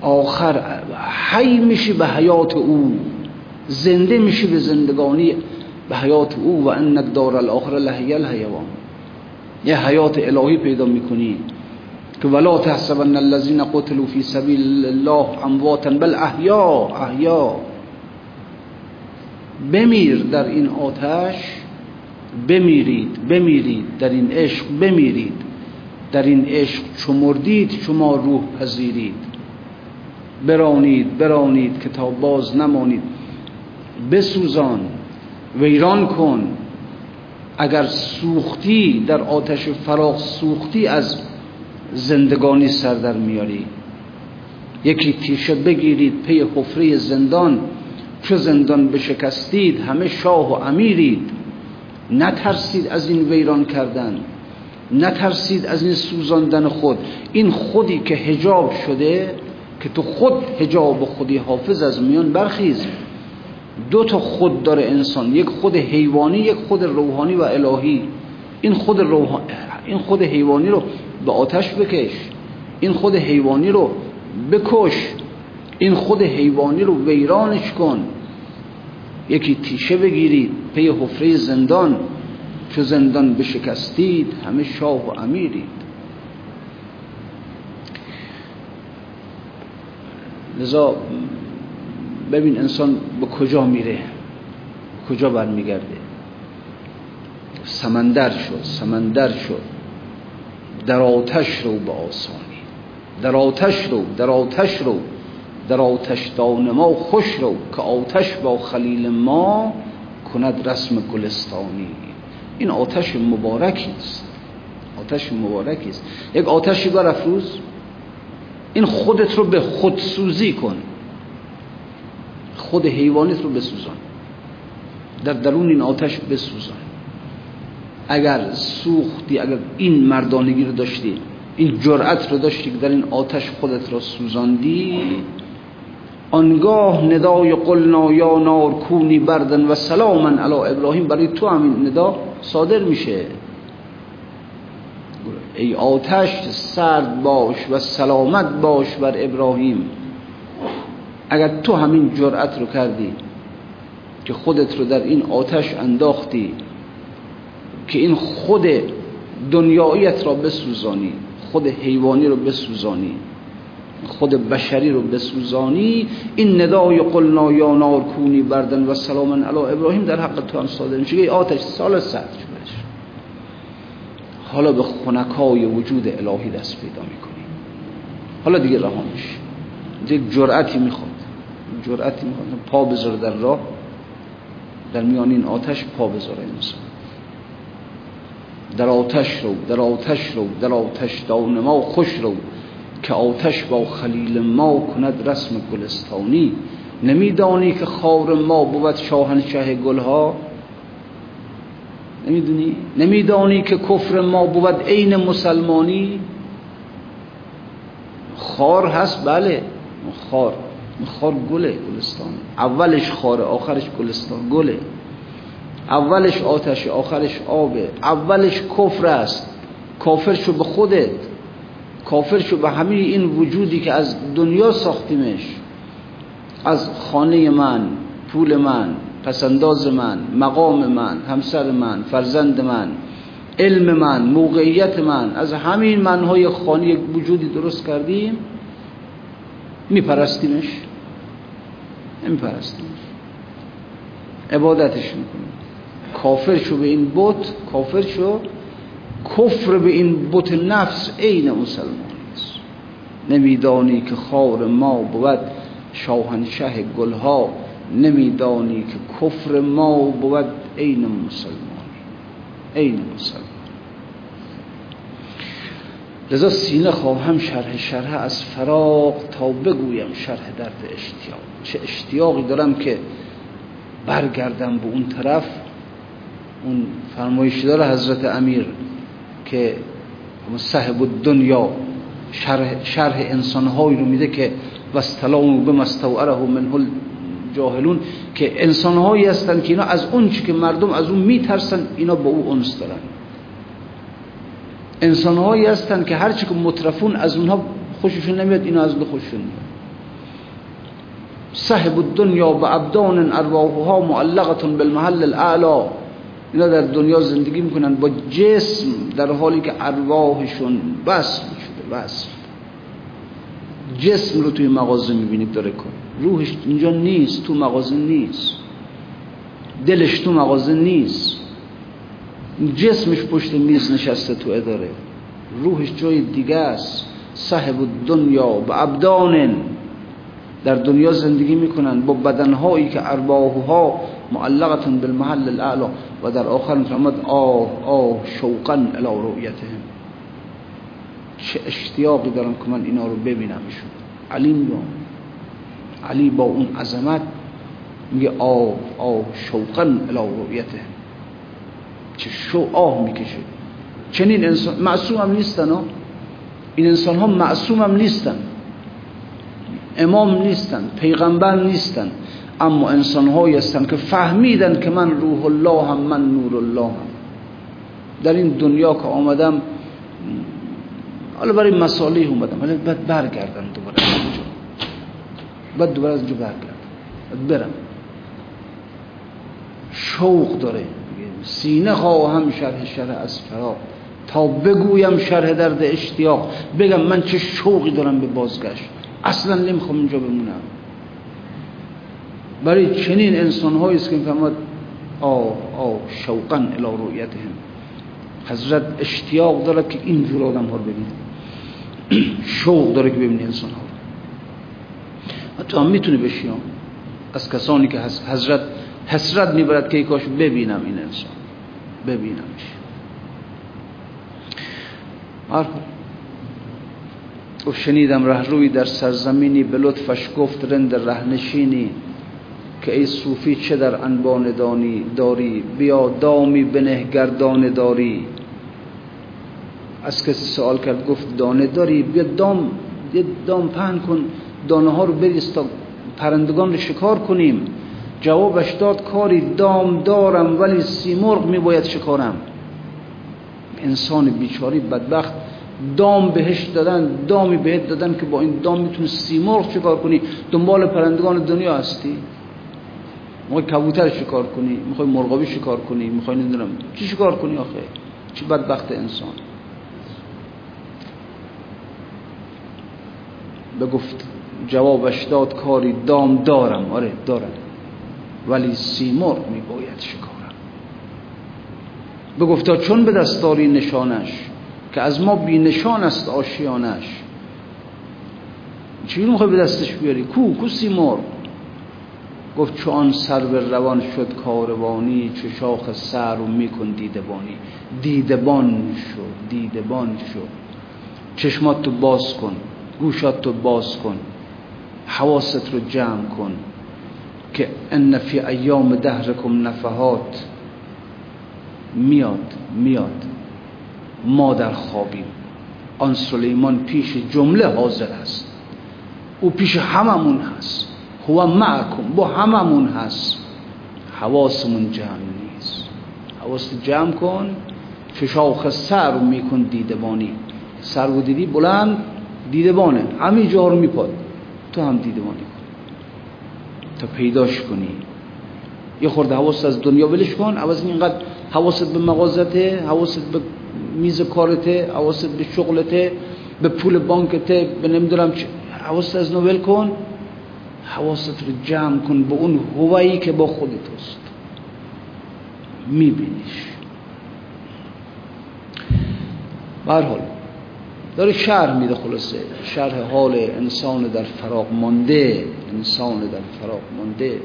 آخر حی میشی به حیات او. زنده میشی به زندگانی به حیات او. و انک دار الاخر لحی الحیوان. یه حیات الهی پیدا می‌کنی. که ولا تحسبن الذين قتلوا في سبيل الله امواتا بل احیا احیا بمیر در این آتش بمیرید بمیرید در این عشق بمیرید در این عشق. چو مردید شما روح پذیرید. برانید برانید که تا باز نمانید. بسوزان ویران کن. اگر سوختی در آتش فراغ سوختی از زندگانی سر در میاری. یکی تیشه بگیرید پی حفره زندان. چو زندان بشکستید همه شاه و امیرید. نترسید از این ویران کردن. نترسید از این سوزاندن خود. این خودی که هجاب شده که تو خود هجاب خودی حافظ از میان برخیز. دو تا خود داره انسان یک خود حیوانی یک خود روحانی و الهی. این خود روح... این خود حیوانی رو به آتش بکش. این خود حیوانی رو بکش. این خود حیوانی رو ویرانش کن. یکی تیشه بگیرید پی حفره زندان. چو زندان بشکستید همه شاه و امیرید. لذا ببین انسان به کجا میره؟ کجا برمیگرده؟ سمندر شد سمندر شد در آتش رو به آسانی. در آتش رو در آتش رو در آتش دان ما خوش رو که آتش با خلیل ما کند رسم گلستانی. این آتش مبارکی است. آتش مبارکی است. یک آتشی برافروز این خودت رو به خودسوزی کن. خود حیوانیت رو بسوزان. در درون این آتش بسوزان. اگر سوختی اگر این مردانگی رو داشتی این جرأت رو داشتی که در این آتش خودت را سوزاندی آنگاه ندای قلنا یا نار کونی بردن و سلامن علی ابراهیم. برای تو همین ندا صادر میشه. ای آتش سرد باش و سلامت باش بر ابراهیم. اگر تو همین جرأت رو کردی که خودت رو در این آتش انداختی که این خود دنیاییت را بسوزانی خود حیوانی رو بسوزانی خود بشری رو بسوزانی این ندای قلنا یا نار کونی بردن و سلامن علی ابراهیم در حق تو هم صادر میشه آتش سال سرد شدش حالا به خنکای وجود الهی دست پیدا می‌کنی. حالا دیگه رها میشه یک جرأتی می‌خواد. جرأتی می‌خواد. پا بذاره در راه. در میان این آتش پا بذاره انسان در آتش رو در آتش رو در آتش دان ما خوش رو که آتش با خلیل ما کند رسم گلستانی. نمیدانی که خار ما بود شاهنشه گلها؟ نمی‌دونی؟ نمیدانی که کفر ما بود عین مسلمانی؟ خار هست؟ بله. خار. خار گله گلستان. اولش خاره آخرش گلستان گله. اولش آتش آخرش آبه اولش کفر است. کافر شو به خودت. کافر شو به همه این وجودی که از دنیا ساختیمش. از خانه من پول من پسنداز من مقام من همسر من فرزند من علم من موقعیت من. از همین منهای خانه وجودی درست کردیم میپرستیمش. نمیپرستیمش. عبادتش می‌کنیم. کافر شو به این بت کافر شو کفر به این بت نفس عین مسلمان است. نمیدانی که خار ما بود شاهنشه گلها نمیدانی که کفر ما بود عین مسلمان عین مسلمان. لذا سینه خواهم شرح شرح از فراغ تا بگویم شرح درد اشتیاق. چه اشتیاقی دارم که برگردم به اون طرف؟ اون فرمایش داره حضرت امیر که صاحب دنیا شرح, شرح انسانهایی رو میده که وستلام به مستوعره منه جاهلون که انسانهایی هستن که اینا از اون که مردم از اون میترسن اینا با او انس دارن. انسانهایی هستن که هرچی که مطرفون از اونها خوششون نمیاد اینا از اون خوششون میاد. صاحب الدنیا به ابدان ارواحها معلقتون بالمحل الاعلا. اینا در دنیا زندگی می‌کنن با جسم در حالی که ارواحشون بس شده بس جسم رو توی مغازه می‌بینید داره کن روحش اینجا نیست تو مغازه نیست. دلش تو مغازه نیست. جسمش پشت میز نشسته تو اداره. روحش جای دیگه است. صاحب دنیا و ابدان در دنیا زندگی می‌کنن با بدنهایی که ارباهها معلقتون بالمحل الاعلا و در آخر فرمد آه آه شوقا الى رؤیتهم چه اشتیاقی دارم که من اینا رو ببینمشون علی میگم علی با اون عظمت میگه آه آه شوقا الى رؤیته چه شو آه می‌کشه. چنین انسان معصوم هم نیستن ها این انسان ها معصوم هم نیستن. امام نیستن پیغمبر نیستن. اما انسان هایی هستن که فهمیدن که من روح الله هم من نور الله هم. در این دنیا که آمدم حالا برای مساله اومدم ولی بعد برگردم دوباره بعد دوباره از اینجا برگردم. برم. شوق داره. سینه خواهم شرح شرح از فراق. تا بگویم شرح درد اشتیاق. بگم من چه شوقی دارم به بازگشت. اصلا نمی‌خوام اینجا بمونم. برای چنین انسان است که می‌فهمد آه آه شوقا الى رؤیتهم. حضرت اشتیاق داره که اینجور آدم ها رو ببینه. [clears throat] شوق داره که ببینه انسان ها رو. تو هم می‌تونی بشی از کسانی که حضرت حسرت می‌برد که کاش ببینم این انسان. ببینمش و شنیدم روی در سرزمینی به لطفش گفت رند رهنشینی. که ای صوفی چه در انبان دانی داری؟ بیا دامی بنه گردان داری. از کسی سوال کرد گفت دانه داری؟ بیا دام یه دام پهن کن دانه ها رو بریز تا پرندگان رو شکار کنیم. جوابش داد کاری دام دارم ولی سیمرغ می باید شکارم. انسان بیچاری بدبخت دام بهش دادن دامی بهت دادن که با این دام می‌تونی سیمرغ شکار کنی. دنبال پرندگان دنیا هستی؟ می‌خوای کبوتر شکار کنی می‌خوای مرغابی شکار کنی می‌خوای نمی‌دونم چی شکار کنی آخه؟ چی بدبخت انسان. بگفت جوابش داد کاری دام دارم. آره دارم. ولی سیمرغ میباید شکارم. بگفتا چون به دستاری نشانش که از ما بی نشان است آشیانش. چی می‌خوای به دستش بیاری؟ کو کو سیمرغ؟ گفت چون سر به روان شد کاروانی چه شاخ سر رو میکن دیدبانی. دیدبان شو دیدبان شو. چشمات تو باز کن گوشات تو باز کن حواست رو جمع کن که ان فی ایام دهرکم نفحات. میاد میاد. ما در خوابیم. آن سلیمان پیش جمله حاضر است او پیش هممون هست. هو معکم با هممون هست. حواسمون جمع نیست. حواست جمع کن شاخ سر رو میکن دیدبانی. سر و دیدی بلند دیدبانه همه جا رو میپاد. تو هم دیدبانی کن. تا پیداش کنی. یه خورده حواست از دنیا ولش کن. عوض اینقدر حواست به مغازته حواست به میز کارته حواست به شغلته به پول بانکته به نمی‌دونم چه. حواست از نوول کن. حواست رو جمع کن به اون هوایی که با خودت هست. میبینیش. برحال داره شرح میده خلاصه. شرح حال انسان در فراغ مانده. انسان در فراغ مانده.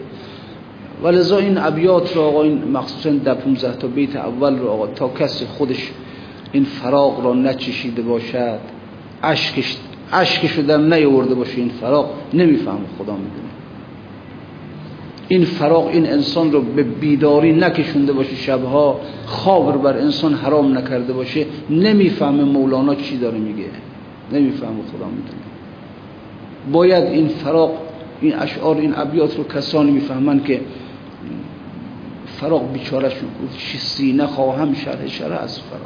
ولذا این ابیات رو آقا این مخصوصا در 15 تا بیت اول رو آقا تا کسی خودش این فراغ را نچشیده باشد اشکش رو در نیورده باشه این فراغ نمی‌فهمه خدا می‌دونه. این فراغ این انسان رو به بیداری نکشونده باشه شبها خواب رو بر انسان حرام نکرده باشه نمی‌فهمه مولانا چی داره میگه. نمی‌فهمه خدا می‌دونه. باید این فراغ این اشعار این ابیات رو کسانی می‌فهمن که فراغ بیچارهشون سینه خواهم شرح شرح از فراغ.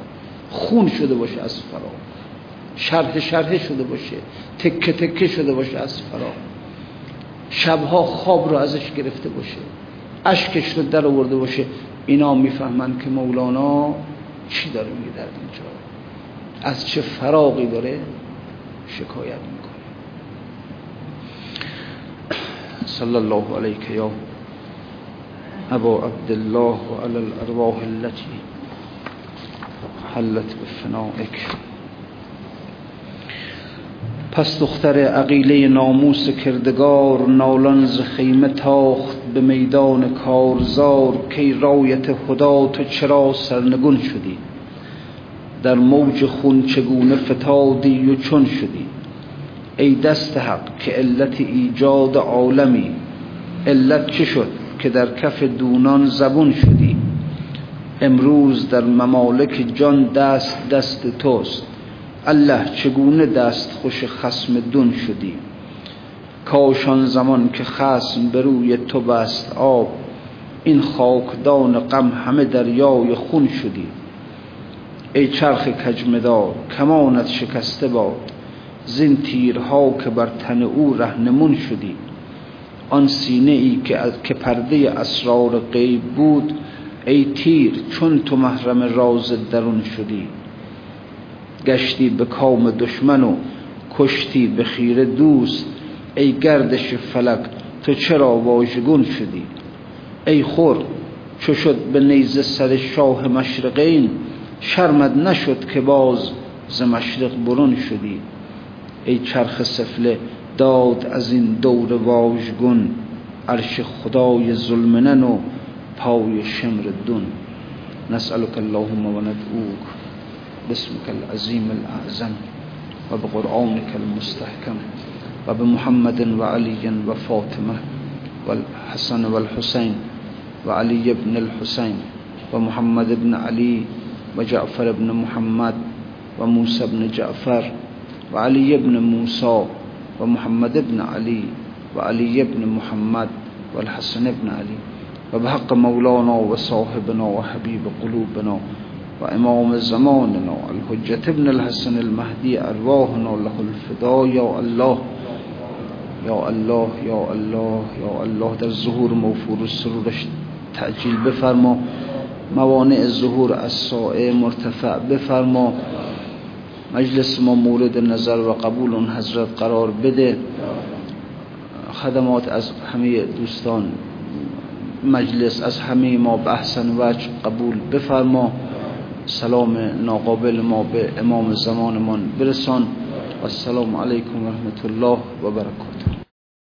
خون شده باشه از فراغ. شرح شرح شده باشه تکه تکه شده باشه از فراغ شبها خواب رو ازش گرفته باشه اشکش رو در آورده باشه. اینا می‌فهمن که مولانا چی داره میگه در اینجا؟ از چه فراغی داره شکایت می‌کنه؟ صلی الله علیک یا ابا عبدالله و علی الارواح التي حلت بفنائك پس دختر عقیله ناموس کردگار نالان ز خیمه تاخت به میدان کارزار کی رایت خدا تو چرا سرنگون شدی؟ در موج خون چگونه فتادی و چون شدی؟ ای دست حق که علت ایجاد عالمی علت چه شد که در کف دونان زبون شدی؟ امروز در ممالک جان دست دست توست. الله چگونه دست خوش خسم دون شدی؟ کاشان زمان که خسم به روی تو بست آب این خاکدان غم همه دریای خون شدی. ای چرخ کجمدار کمانت شکسته باد زین تیرها که بر تن او رهنمون شدی. آن سینه ای که, پرده اسرار غیب بود ای تیر چون تو محرم راز درون شدی. گشتی به کام دشمن و کشتی به خیره دوست. ای گردش فلک تو چرا واژگون شدی؟ ای خور چو شد به نیزه سر شاه مشرقین شرمت نشد که باز ز مشرق برون شدی. ای چرخ سفله داد از این دور واژگون عرش خدای ظلمنن و پای شمر دون. نسألك اللهم وندعوك باسمك العظيم الأعظم وبقرآنك المستحكم وبمحمد وعلي وفاطمة والحسن والحسين وعلي بن الحسين ومحمد بن علي وجعفر بن محمد وموسى بن جعفر وعلي بن موسى ومحمد بن علي وعلي بن محمد والحسن بن علي. وبحق مولانا وصاحبنا وحبيب قلوبنا وإمام زماننا الحجة ابن الحسن المهدي أرواحنا له الفداء يا الله یا الله یا الله یا الله. در ظهور موفور و سرورش تعجیل بفرما. موانع ظهور از سائه مرتفع بفرما. مجلس ما مورد نظر و قبول اون حضرت قرار بده. خدمات از همه دوستان مجلس از همه ما به احسن وجه قبول بفرما. سلام ناقابل ما به امام زمانمان برسان. السلام علیکم و رحمت الله و برکاته